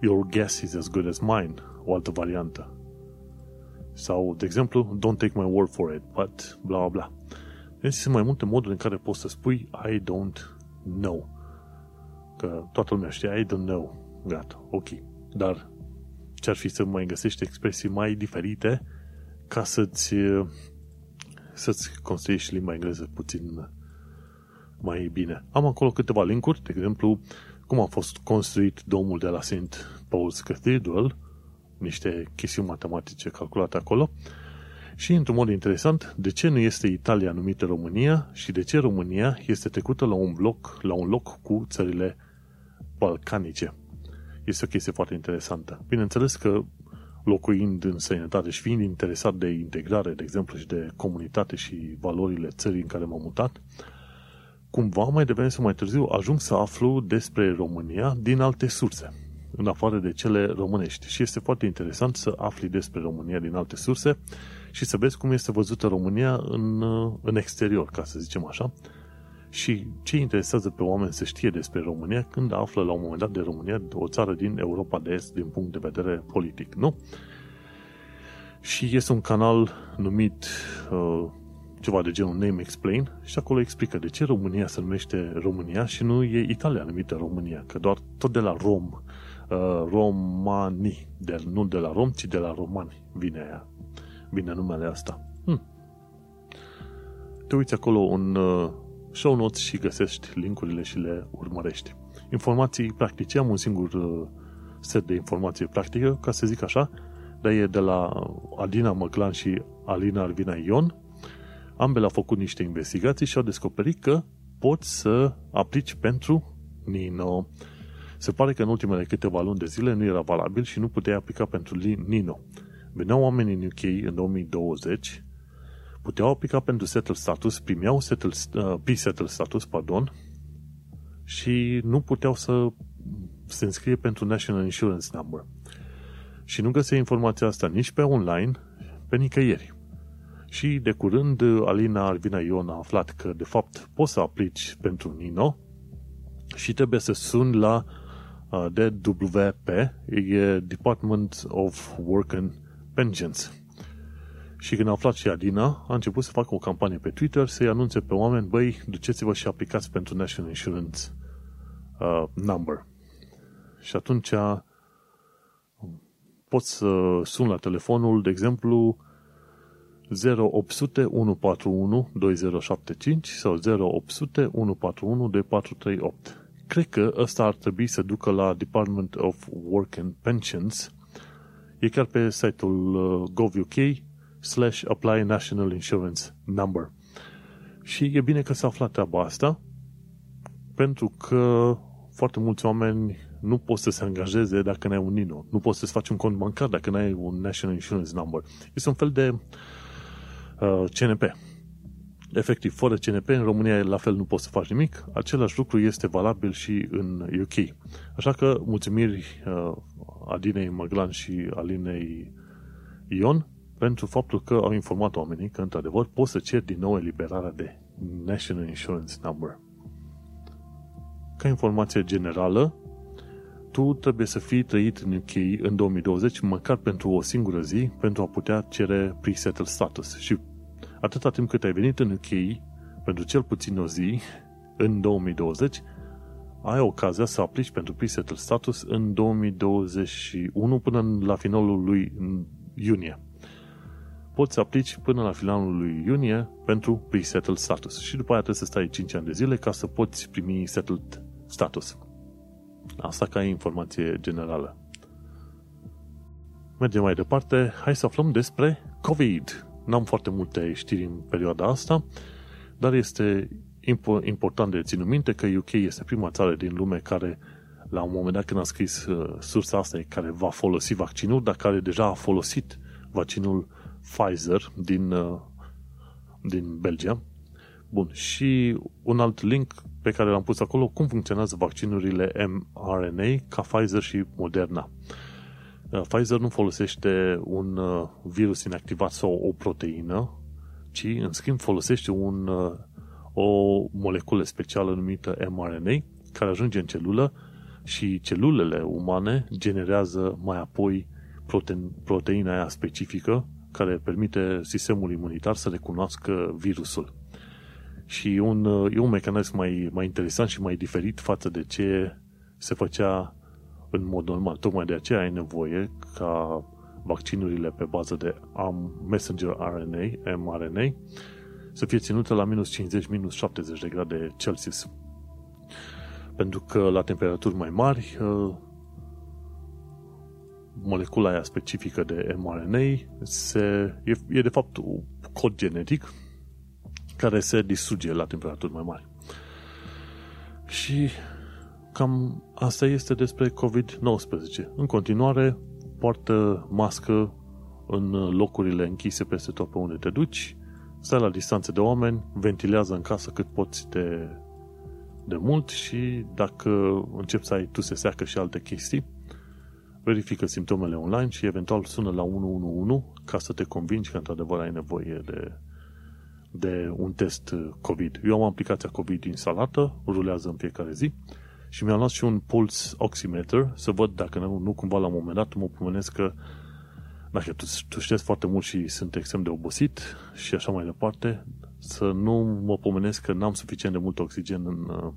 Your guess is as good as mine. O altă variantă. Sau, de exemplu, don't take my word for it, but bla bla bla. Deci sunt mai multe moduri în care poți să spui I don't know. Că toată lumea știe I don't know. Gata, ok. Dar ce ar fi să mai găsești expresii mai diferite ca să-ți să-ți construiești limba engleză puțin mai bine. Am acolo câteva linkuri, de exemplu, cum a fost construit domul de la St. Paul's Cathedral, niște chestiuni matematice calculate acolo, și, într-un mod interesant, de ce nu este Italia numită România și de ce România este trecută la un, bloc, la un loc cu țările balcanice. Este o chestie foarte interesantă. Bineînțeles că locuind în sănătate și fiind interesat de integrare, de exemplu, și de comunitate și valorile țării în care m-am mutat, cumva mai devreme sau mai târziu ajung să aflu despre România din alte surse, în afară de cele românești. Și este foarte interesant să afli despre România din alte surse și să vezi cum este văzută România în, în exterior, ca să zicem așa. Și ce interesează pe oameni să știe despre România când află la un moment dat de România o țară din Europa de Est din punct de vedere politic, nu? Și este un canal numit uh, ceva de genul Name Explain și acolo explică de ce România se numește România și nu e Italia numită România, că doar tot de la Rom, uh, romani, de, nu de la rom, ci de la romani vine aia, vine numele asta. Hm. Te uiți acolo în uh, show notes și găsești linkurile și le urmărești. Informații practice, am un singur uh, set de informații practice, ca să zic așa, dar e de la Adina Măclan și Alina Arvina Ion, Ambele au făcut niște investigații și au descoperit că poți să aplici pentru Nino. Se pare că în ultimele câteva luni de zile nu era valabil și nu puteai aplica pentru Nino. Veneau oameni în UK în 2020, puteau aplica pentru settle status, primeau settle, uh, P-settle status, pardon, și nu puteau să se înscrie pentru National Insurance Number. Și nu găseai informația asta nici pe online, pe nicăieri. Și de curând Alina Arvina Ion a aflat că de fapt poți să aplici pentru Nino și trebuie să suni la uh, DWP, e Department of Work and Pensions. Și când a aflat și Adina, a început să facă o campanie pe Twitter să-i anunțe pe oameni, băi, duceți-vă și aplicați pentru National Insurance uh, Number. Și atunci poți să suni la telefonul, de exemplu, 0800 141 2075 sau 0800 141 2438. Cred că ăsta ar trebui să ducă la Department of Work and Pensions. E chiar pe site-ul uh, gov.uk slash apply national insurance number. Și e bine că s-a aflat treaba asta, pentru că foarte mulți oameni nu poți să se angajeze dacă n-ai un NINO. Nu poți să-ți faci un cont bancar dacă n-ai un National Insurance Number. Este un fel de uh, CNP. Efectiv, fără CNP, în România la fel nu poți să faci nimic. Același lucru este valabil și în UK. Așa că, mulțumiri uh, Adinei Măglan și Alinei Ion pentru faptul că au informat oamenii că, într-adevăr, poți să ceri din nou eliberarea de National Insurance Number. Ca informație generală, tu trebuie să fii trăit în UK în 2020 măcar pentru o singură zi pentru a putea cere pre-settled status. Și atâta timp cât ai venit în UK pentru cel puțin o zi în 2020, ai ocazia să aplici pentru pre-settled status în 2021 până la finalul lui iunie. Poți să aplici până la finalul lui iunie pentru pre-settled status și după aia trebuie să stai 5 ani de zile ca să poți primi settled status. Asta ca informație generală. Mergem mai departe. Hai să aflăm despre COVID. N-am foarte multe știri în perioada asta, dar este important de ținut minte că UK este prima țară din lume care, la un moment dat când a scris uh, sursa asta, care va folosi vaccinul, dar care deja a folosit vaccinul Pfizer din, uh, din Belgia. Bun, și un alt link pe care l-am pus acolo, cum funcționează vaccinurile mRNA ca Pfizer și Moderna. Uh, Pfizer nu folosește un uh, virus inactivat sau o proteină, ci în schimb folosește un, uh, o moleculă specială numită mRNA care ajunge în celulă și celulele umane generează mai apoi proteina aia specifică care permite sistemul imunitar să recunoască virusul. Și e un, e un mecanism mai, mai interesant și mai diferit față de ce se făcea în mod normal. Tocmai de aceea ai nevoie ca vaccinurile pe bază de messenger RNA, mRNA, să fie ținute la minus 50, minus 70 de grade Celsius. Pentru că la temperaturi mai mari, uh, molecula aia specifică de mRNA se, e, e de fapt un cod genetic care se distruge la temperaturi mai mari. Și cam asta este despre COVID-19. În continuare, poartă mască în locurile închise peste tot pe unde te duci, stai la distanță de oameni, ventilează în casă cât poți de, de mult și dacă începi să ai tu se seacă și alte chestii, verifică simptomele online și eventual sună la 111 ca să te convingi că într-adevăr ai nevoie de, de un test COVID. Eu am aplicația COVID instalată, rulează în fiecare zi și mi-am luat și un pulse oximeter să văd dacă nu, nu cumva la un moment dat mă pomenesc că dacă tu, tu știți foarte mult și sunt extrem de obosit și așa mai departe, să nu mă pomenesc că n-am suficient de mult oxigen în,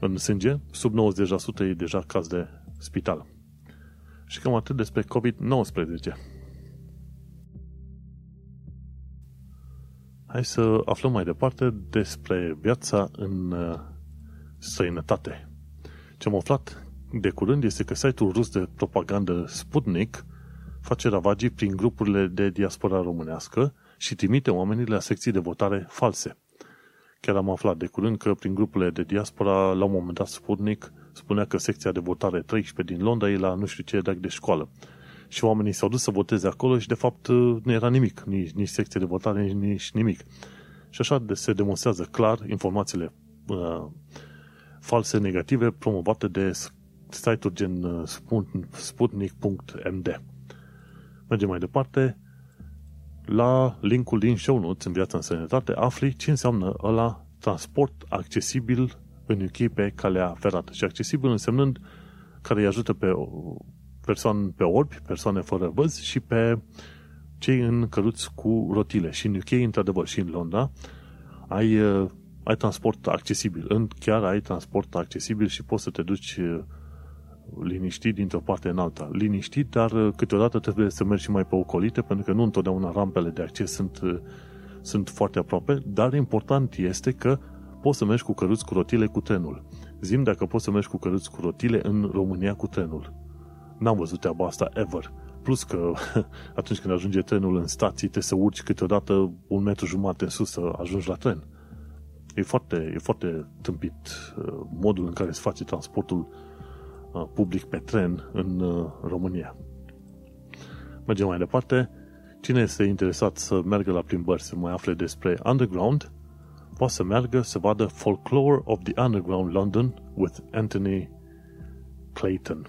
în sânge. Sub 90% e deja caz de spital. Și cam atât despre COVID-19. Hai să aflăm mai departe despre viața în uh, străinătate. Ce am aflat de curând este că site-ul rus de propagandă Sputnik face ravagii prin grupurile de diaspora românească și trimite oamenii la secții de votare false. Chiar am aflat de curând că prin grupurile de diaspora, la un moment dat Sputnik spunea că secția de votare 13 din Londra e la nu știu ce de școală. Și oamenii s-au dus să voteze acolo și de fapt nu era nimic, nici, nici secție de votare, nici nimic. Și așa se demonstrează clar informațiile uh, false negative promovate de site-uri gen uh, sputnik.md. Mergem mai departe. La linkul din show notes în viața în sănătate afli ce înseamnă ăla transport accesibil în UK pe calea ferată. Și accesibil însemnând care îi ajută pe persoane pe orbi, persoane fără văz și pe cei în căruți cu rotile. Și în UK, într-adevăr, și în Londra, ai, uh, ai transport accesibil. În, chiar ai transport accesibil și poți să te duci uh, liniștit dintr-o parte în alta. Liniștit, dar uh, câteodată trebuie să mergi și mai pe ocolite, pentru că nu întotdeauna rampele de acces sunt, sunt foarte aproape, dar important este că poți să mergi cu căruți cu rotile cu trenul. Zim dacă poți să mergi cu căruți cu rotile în România cu trenul. N-am văzut treaba asta ever. Plus că atunci când ajunge trenul în stații, trebuie să urci câteodată un metru jumate în sus să ajungi la tren. E foarte, e foarte tâmpit uh, modul în care se face transportul uh, public pe tren în uh, România. Mergem mai departe. Cine este interesat să meargă la plimbări, să mai afle despre Underground, poate să meargă să vadă Folklore of the Underground London with Anthony Clayton.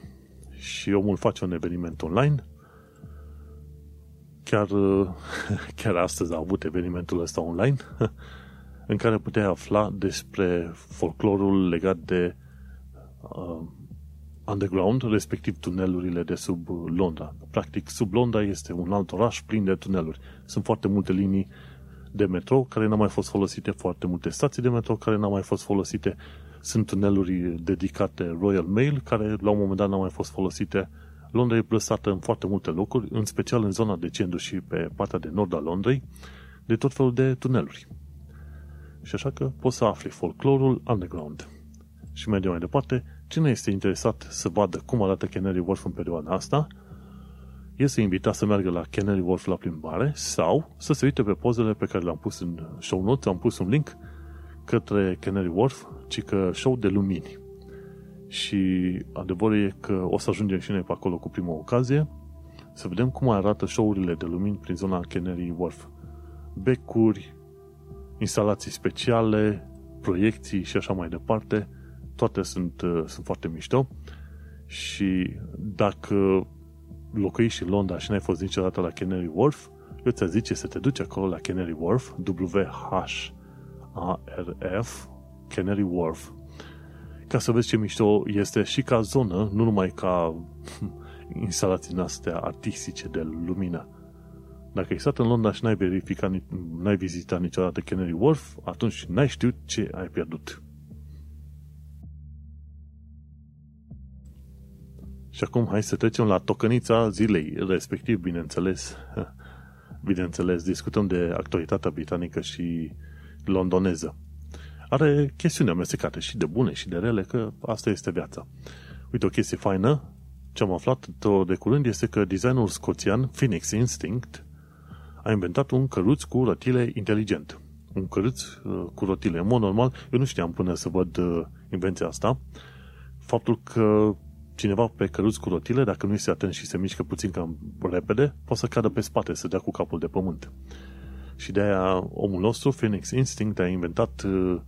Și omul face un eveniment online. Chiar, chiar astăzi a avut evenimentul ăsta online în care puteai afla despre folclorul legat de uh, underground, respectiv tunelurile de sub Londra. Practic, sub Londra este un alt oraș plin de tuneluri. Sunt foarte multe linii de metro care n-au mai fost folosite, foarte multe stații de metro care n-au mai fost folosite. Sunt tuneluri dedicate Royal Mail care la un moment dat n-au mai fost folosite. Londra e plăsată în foarte multe locuri, în special în zona de centru și pe partea de nord a Londrei, de tot felul de tuneluri. Și așa că poți să afli folclorul underground. Și mergem mai departe, cine este interesat să vadă cum arată Canary Wharf în perioada asta, este invitat să meargă la Canary Wharf la plimbare sau să se uite pe pozele pe care le-am pus în show notes, am pus un link către Canary Wharf, ci că show de lumini. Și adevărul e că o să ajungem și noi pe acolo cu prima ocazie, să vedem cum arată show-urile de lumini prin zona Canary Wharf. Becuri, instalații speciale, proiecții și așa mai departe, toate sunt, uh, sunt foarte mișto. Și dacă locuiești în Londra și n-ai fost niciodată la Canary Wharf, eu ți zice să te duci acolo la Canary Wharf, W-H-A-R-F, Canary Wharf, ca să vezi ce mișto este și ca zonă, nu numai ca instalații astea artistice de lumină. Dacă ai stat în Londra și n-ai verificat, n-ai vizitat niciodată Canary Wharf, atunci n-ai știut ce ai pierdut. Și acum hai să trecem la tocănița zilei, respectiv, bineînțeles, bineînțeles, discutăm de actualitatea britanică și londoneză. Are chestiuni amestecate și de bune și de rele, că asta este viața. Uite, o chestie faină, ce am aflat de curând este că designerul scoțian Phoenix Instinct a inventat un căruț cu rotile inteligent. Un căruț uh, cu rotile. În mod normal, eu nu știam până să văd uh, invenția asta, faptul că cineva pe căruț cu rotile, dacă nu este atent și se mișcă puțin cam repede, poate să cadă pe spate, să dea cu capul de pământ. Și de aia omul nostru, Phoenix Instinct, a inventat uh,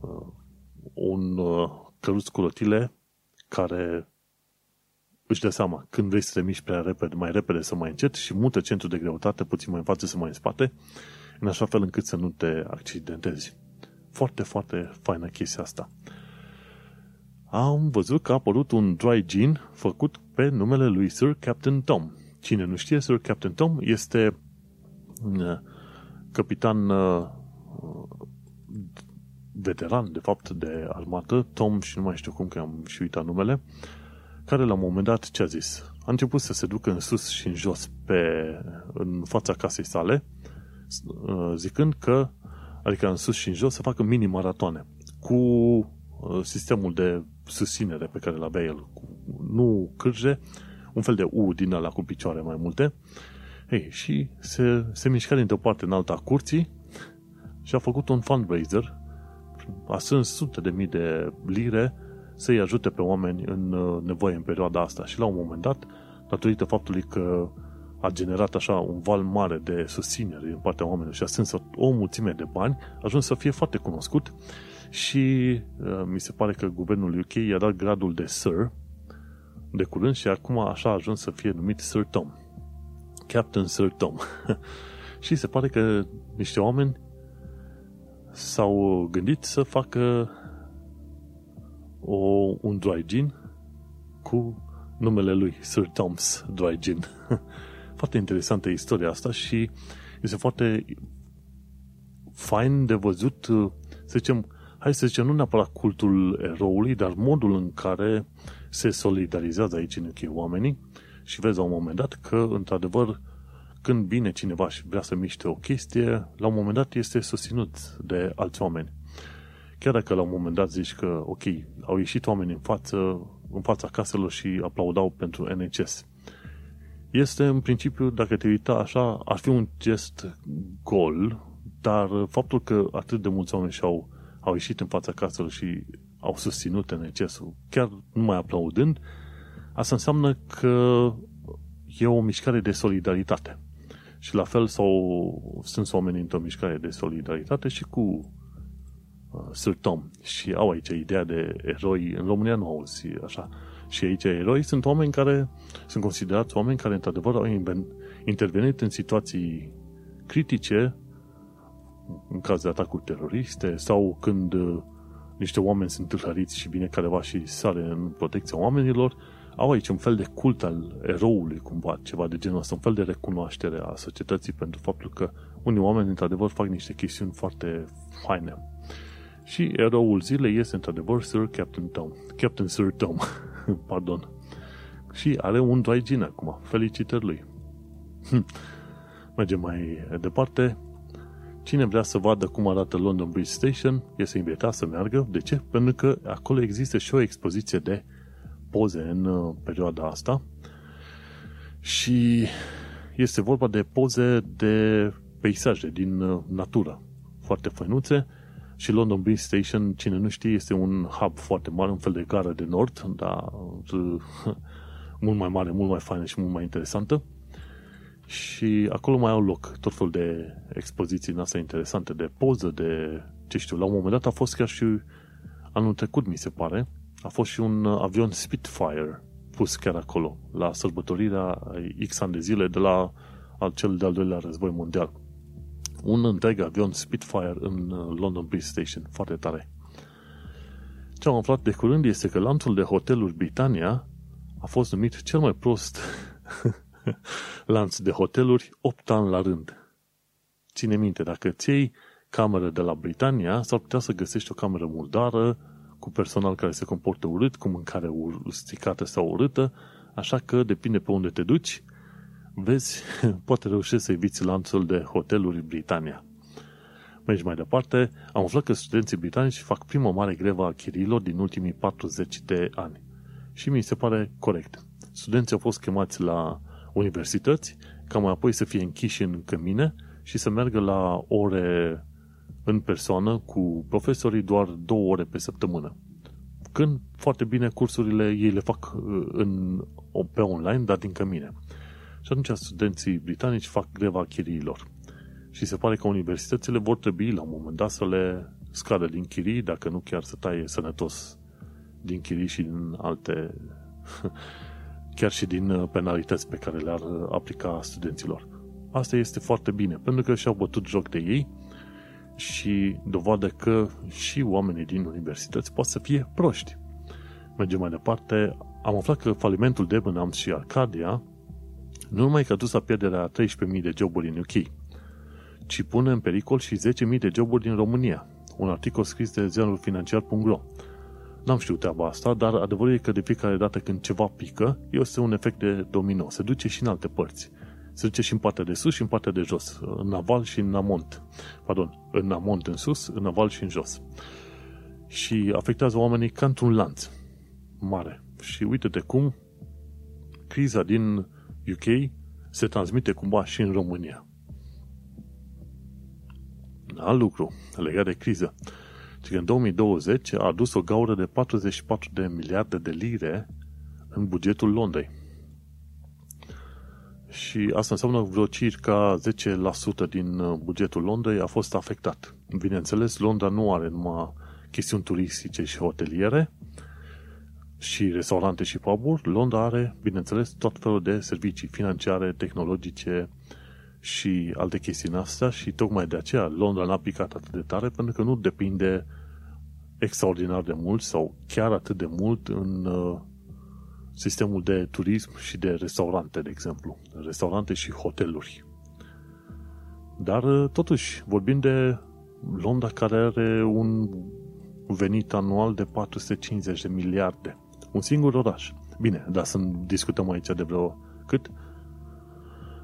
uh, un uh, căruț cu rotile care își dă seama când vrei să te miști prea repede, mai repede să mai încet și mută centru de greutate puțin mai în față să mai în spate, în așa fel încât să nu te accidentezi. Foarte, foarte faină chestia asta am văzut că a apărut un dry gin făcut pe numele lui Sir Captain Tom. Cine nu știe, Sir Captain Tom este uh, capitan uh, veteran, de fapt, de armată, Tom și nu mai știu cum că am și uitat numele, care la un moment dat ce a zis? A început să se ducă în sus și în jos pe, în fața casei sale, uh, zicând că, adică în sus și în jos, să facă mini-maratoane cu sistemul de susținere pe care îl avea el, nu cârje, un fel de U din ăla cu picioare mai multe. Ei, și se, se mișca dintr-o parte în alta a curții și a făcut un fundraiser, a strâns sute de mii de lire să-i ajute pe oameni în uh, nevoie în perioada asta. Și la un moment dat, datorită faptului că a generat așa un val mare de susținere din partea oamenilor și a strâns o mulțime de bani, a ajuns să fie foarte cunoscut și uh, mi se pare că guvernul UK i-a dat gradul de Sir de curând și acum așa a ajuns să fie numit Sir Tom. Captain Sir Tom. și se pare că niște oameni s-au gândit să facă o, un dry gin cu numele lui, Sir Tom's Dry Gin. foarte interesantă istoria asta și este foarte fain de văzut, să zicem, hai să zicem, nu neapărat cultul eroului, dar modul în care se solidarizează aici în UK oamenii și vezi la un moment dat că, într-adevăr, când vine cineva și vrea să miște o chestie, la un moment dat este susținut de alți oameni. Chiar dacă la un moment dat zici că, ok, au ieșit oameni în față, în fața caselor și aplaudau pentru NHS. Este, în principiu, dacă te uita așa, ar fi un gest gol, dar faptul că atât de mulți oameni și-au au ieșit în fața caselor și au susținut NCS-ul, chiar numai aplaudând, asta înseamnă că e o mișcare de solidaritate. Și la fel sau sunt oamenii într-o mișcare de solidaritate și cu uh, Sir Tom. Și au aici ideea de eroi. În România nu auzi așa. Și aici eroi sunt oameni care sunt considerați oameni care într-adevăr au intervenit în situații critice în caz de atacuri teroriste sau când uh, niște oameni sunt tâlhăriți și bine careva și sare în protecția oamenilor, au aici un fel de cult al eroului, cumva, ceva de genul ăsta, un fel de recunoaștere a societății pentru faptul că unii oameni, într-adevăr, fac niște chestiuni foarte faine. Și eroul zilei este, într-adevăr, Sir Captain Tom. Captain Sir Tom, pardon. Și are un dry gin acum. Felicitări lui. Mergem mai departe. Cine vrea să vadă cum arată London Bridge Station este invitat să meargă. De ce? Pentru că acolo există și o expoziție de poze în uh, perioada asta și este vorba de poze de peisaje din uh, natură, foarte făinuțe și London Bridge Station, cine nu știe, este un hub foarte mare, un fel de gară de nord, dar uh, mult mai mare, mult mai faină și mult mai interesantă. Și acolo mai au loc tot fel de expoziții în astea interesante, de poză, de ce știu. La un moment dat a fost chiar și anul trecut, mi se pare, a fost și un avion Spitfire pus chiar acolo, la sărbătorirea X ani de zile de la al cel de-al doilea război mondial. Un întreg avion Spitfire în London Bridge Station, foarte tare. Ce am aflat de curând este că lanțul de hoteluri Britannia a fost numit cel mai prost lanț de hoteluri 8 ani la rând. Ține minte, dacă ți iei cameră de la Britania, s-ar putea să găsești o cameră murdară, cu personal care se comportă urât, cu mâncare stricată sau urâtă, așa că depinde pe unde te duci, vezi, poate reușești să eviți lanțul de hoteluri Britania. Mergi mai departe, am aflat că studenții britanici fac prima mare grevă a chiriilor din ultimii 40 de ani. Și mi se pare corect. Studenții au fost chemați la universități, ca mai apoi să fie închiși în cămine și să meargă la ore în persoană cu profesorii doar două ore pe săptămână. Când foarte bine cursurile ei le fac uh, în, pe online, dar din cămine. Și atunci studenții britanici fac greva chiriilor. Și se pare că universitățile vor trebui la un moment dat să le scadă din chirii, dacă nu chiar să taie sănătos din chirii și din alte, chiar și din uh, penalități pe care le-ar uh, aplica studenților. Asta este foarte bine, pentru că și-au bătut joc de ei și dovadă că și oamenii din universități pot să fie proști. Mergem mai departe. Am aflat că falimentul Debenham și Arcadia nu numai că a dus la pierderea 13.000 de joburi în UK, ci pune în pericol și 10.000 de joburi din România. Un articol scris de ziarul financiar.ro N-am știut treaba asta, dar adevărul e că de fiecare dată când ceva pică, este un efect de domino. Se duce și în alte părți se duce și în partea de sus și în partea de jos, în aval și în amont. Pardon, în amont în sus, în aval și în jos. Și afectează oamenii ca într-un lanț mare. Și uite-te cum criza din UK se transmite cumva și în România. Alt lucru legat de criză. Deci în 2020 a adus o gaură de 44 de miliarde de lire în bugetul Londrei și asta înseamnă vreo circa 10% din uh, bugetul Londrei a fost afectat. Bineînțeles, Londra nu are numai chestiuni turistice și hoteliere și restaurante și puburi. Londra are, bineînțeles, tot felul de servicii financiare, tehnologice și alte chestii în astea și tocmai de aceea Londra n-a picat atât de tare pentru că nu depinde extraordinar de mult sau chiar atât de mult în uh, sistemul de turism și de restaurante, de exemplu. Restaurante și hoteluri. Dar, uh, totuși, vorbim de Londra care are un venit anual de 450 de miliarde. Un singur oraș. Bine, dar să discutăm aici de vreo cât?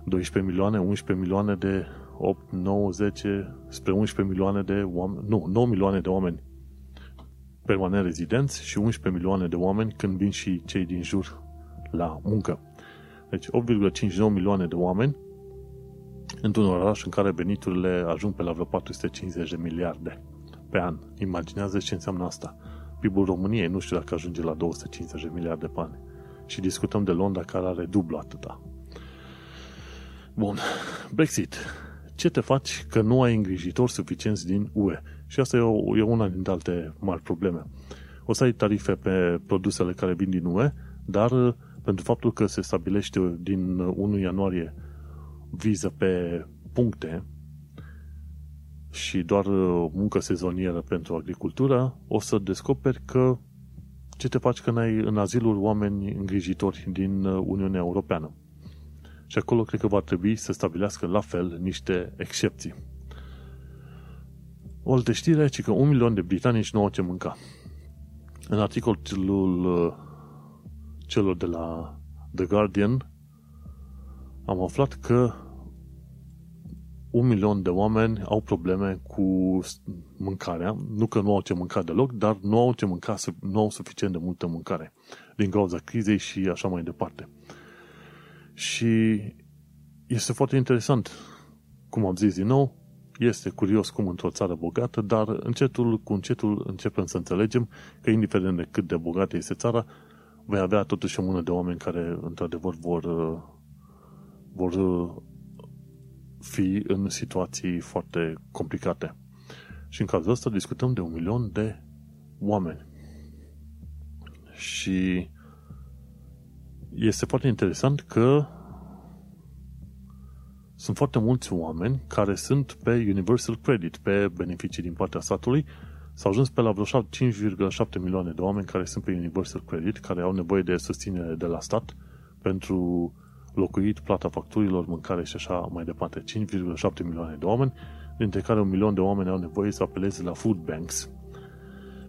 12 milioane, 11 milioane de 8, 9, 10, spre 11 milioane de oameni, nu, 9 milioane de oameni permanent rezidenți și 11 milioane de oameni când vin și cei din jur la muncă. Deci 8,59 milioane de oameni într-un oraș în care veniturile ajung pe la vreo 450 de miliarde pe an. Imaginează ce înseamnă asta. PIB-ul României nu știu dacă ajunge la 250 de miliarde de bani. Și discutăm de Londra care are dublu atâta. Bun. Brexit. Ce te faci că nu ai îngrijitori suficienți din UE? Și asta e, o, e una dintre alte mari probleme. O să ai tarife pe produsele care vin din UE, dar uh, pentru faptul că se stabilește din 1 ianuarie viză pe puncte și doar uh, muncă sezonieră pentru agricultură, o să descoperi că ce te faci că n-ai în azilul oameni îngrijitori din uh, Uniunea Europeană. Și acolo cred că va trebui să stabilească la fel niște excepții. O altă știre e că un milion de britanici nu au ce mânca. În articolul uh, celor de la The Guardian am aflat că un milion de oameni au probleme cu mâncarea. Nu că nu au ce mânca deloc, dar nu au ce mânca, nu au suficient de multă mâncare din cauza crizei și așa mai departe. Și este foarte interesant, cum am zis din nou, este curios cum într-o țară bogată, dar încetul cu încetul începem să înțelegem că indiferent de cât de bogată este țara, vei avea totuși o mână de oameni care într-adevăr vor, vor fi în situații foarte complicate. Și în cazul ăsta discutăm de un milion de oameni. Și este foarte interesant că sunt foarte mulți oameni care sunt pe Universal Credit, pe beneficii din partea statului. S-au ajuns pe la vreo 5,7 milioane de oameni care sunt pe Universal Credit, care au nevoie de susținere de la stat pentru locuit, plata facturilor, mâncare și așa mai departe. 5,7 milioane de oameni, dintre care un milion de oameni au nevoie să apeleze la food banks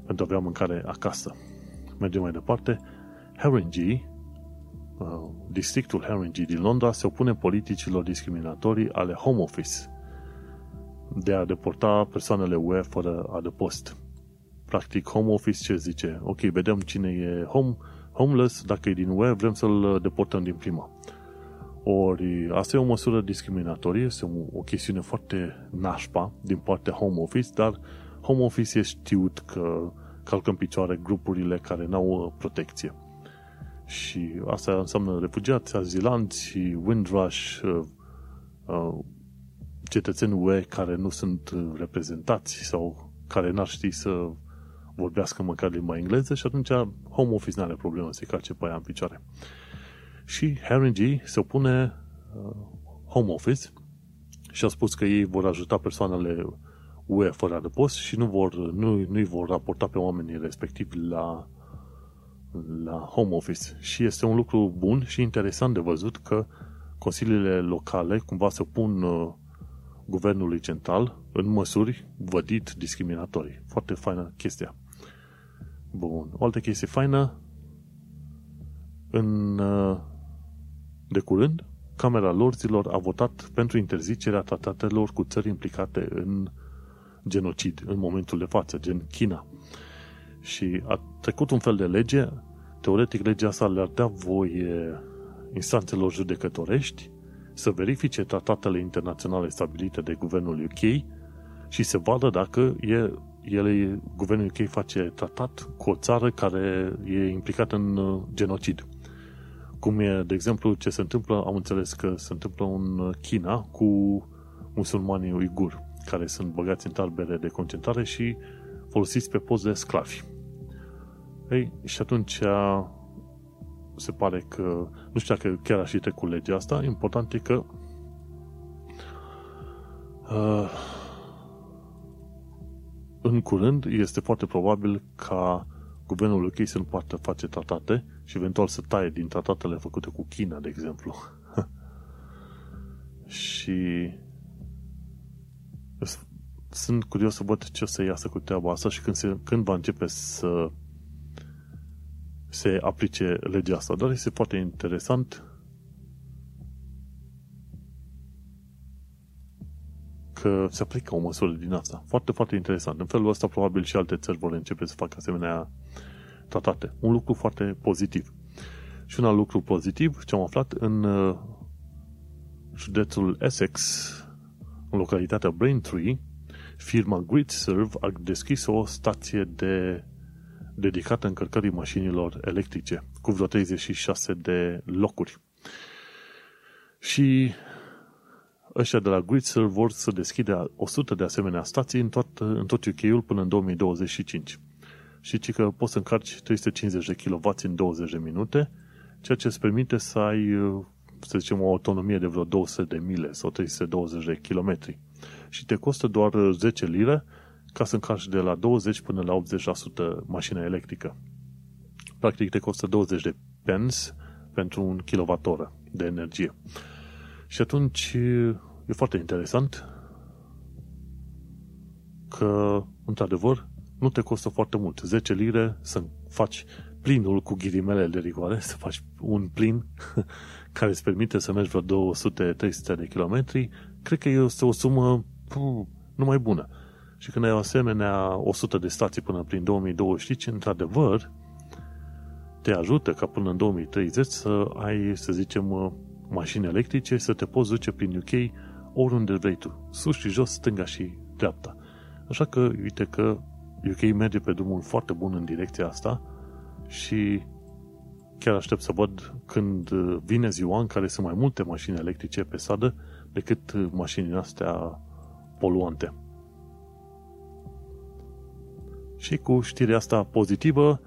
pentru a avea mâncare acasă. Mergem mai departe. Haringey, uh, districtul Haringey din Londra, se opune politicilor discriminatorii ale Home Office de a deporta persoanele UE fără adăpost. Practic, Home Office ce zice? Ok, vedem cine e home, homeless, dacă e din UE, vrem să-l deportăm din prima. Ori asta e o măsură discriminatorie, este o, o chestiune foarte nașpa din partea Home Office, dar Home Office e știut că calcă în picioare grupurile care n-au uh, protecție. Și asta înseamnă refugiați, azilanți, Windrush, uh, uh, cetățeni UE care nu sunt reprezentați sau care n-ar ști să vorbească măcar limba engleză și atunci Home Office nu are problemă să-i calce pe aia în picioare și G se opune uh, Home Office și a spus că ei vor ajuta persoanele UE fără adăpost și nu vor, nu, nu vor raporta pe oamenii respectivi la, la Home Office. Și este un lucru bun și interesant de văzut că consiliile locale cumva se pun uh, guvernului central în măsuri vădit discriminatorii. Foarte faină chestia. Bun. O altă chestie faină în uh, de curând, Camera Lorzilor a votat pentru interzicerea tratatelor cu țări implicate în genocid în momentul de față, gen China. Și a trecut un fel de lege, teoretic legea asta le-ar da voie instanțelor judecătorești să verifice tratatele internaționale stabilite de guvernul UK și să vadă dacă e, ele, guvernul UK face tratat cu o țară care e implicată în uh, genocid. Cum e, de exemplu, ce se întâmplă, am înțeles că se întâmplă în China cu musulmanii uigur, care sunt băgați în tabere de concentrare și folosiți pe post de sclavi. Ei, și atunci se pare că, nu știu dacă chiar aș fi cu legea asta, important e că uh, în curând este foarte probabil ca guvernul UK să nu poată face tratate și eventual să taie din tratatele făcute cu China, de exemplu. și sunt curios să văd ce o să iasă cu treaba asta și când, se, când va începe să se aplice legea asta. Dar este foarte interesant că se aplică o măsură din asta. Foarte, foarte interesant. În felul ăsta, probabil și alte țări vor începe să facă asemenea tratate. Un lucru foarte pozitiv. Și un alt lucru pozitiv, ce am aflat, în uh, județul Essex, în localitatea Braintree, firma GridServe a deschis o stație de dedicată încărcării mașinilor electrice, cu vreo 36 de locuri. Și ăștia de la Gritzer vor să deschide 100 de asemenea stații în tot, în tot UK-ul până în 2025. Și ci că poți să încarci 350 de kW în 20 de minute, ceea ce îți permite să ai, să zicem, o autonomie de vreo 200 de mile sau 320 de kilometri. Și te costă doar 10 lire ca să încarci de la 20 până la 80% mașina electrică. Practic te costă 20 de pence pentru un kWh de energie. Și atunci e foarte interesant că, într-adevăr, nu te costă foarte mult. 10 lire să faci plinul cu ghilimele de rigoare, să faci un plin care îți permite să mergi vreo 200-300 de kilometri, cred că este o sumă puh, numai bună. Și când ai o asemenea 100 de stații până prin 2025, într-adevăr, te ajută ca până în 2030 să ai, să zicem, mașini electrice, să te poți duce prin UK oriunde vrei tu, sus și jos, stânga și dreapta. Așa că, uite că UK merge pe drumul foarte bun în direcția asta și chiar aștept să văd când vine ziua în care sunt mai multe mașini electrice pe stradă decât mașinile astea poluante. Și cu știrea asta pozitivă,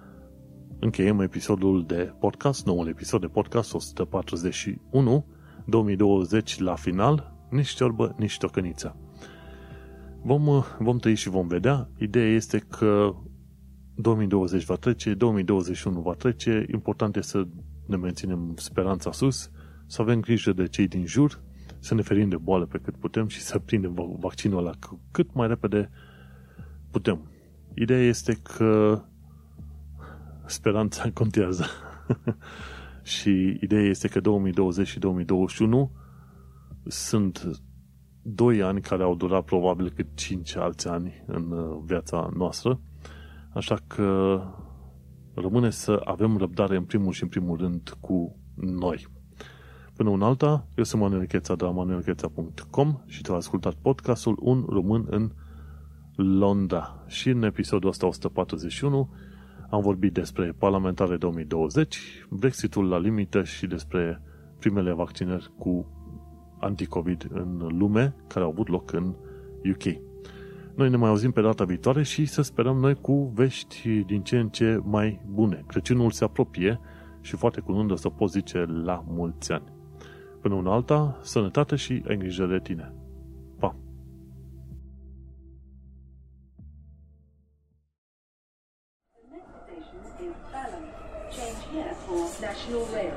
încheiem episodul de podcast, noul episod de podcast 141, 2020 la final, nici ciorbă, nici tocăniță. Vom, vom trăi și vom vedea. Ideea este că 2020 va trece, 2021 va trece, important este să ne menținem speranța sus, să avem grijă de cei din jur, să ne ferim de boală pe cât putem și să prindem vaccinul ăla cât mai repede putem. Ideea este că speranța contează. și ideea este că 2020 și 2021 sunt doi ani care au durat probabil cât 5 alți ani în uh, viața noastră. Așa că rămâne să avem răbdare în primul și în primul rând cu noi. Până un alta, eu sunt Manuel Cheța de la manuelcheța.com și tu ai ascultat podcastul Un român în Londra. Și în episodul ăsta 141 am vorbit despre parlamentare 2020, Brexitul la limită și despre primele vaccinări cu anticovid în lume care au avut loc în UK. Noi ne mai auzim pe data viitoare și să sperăm noi cu vești din ce în ce mai bune. Crăciunul se apropie și foarte curând o să poți zice la mulți ani. Până una alta, sănătate și ai grijă de tine. Pa! Change here for National Rail Services.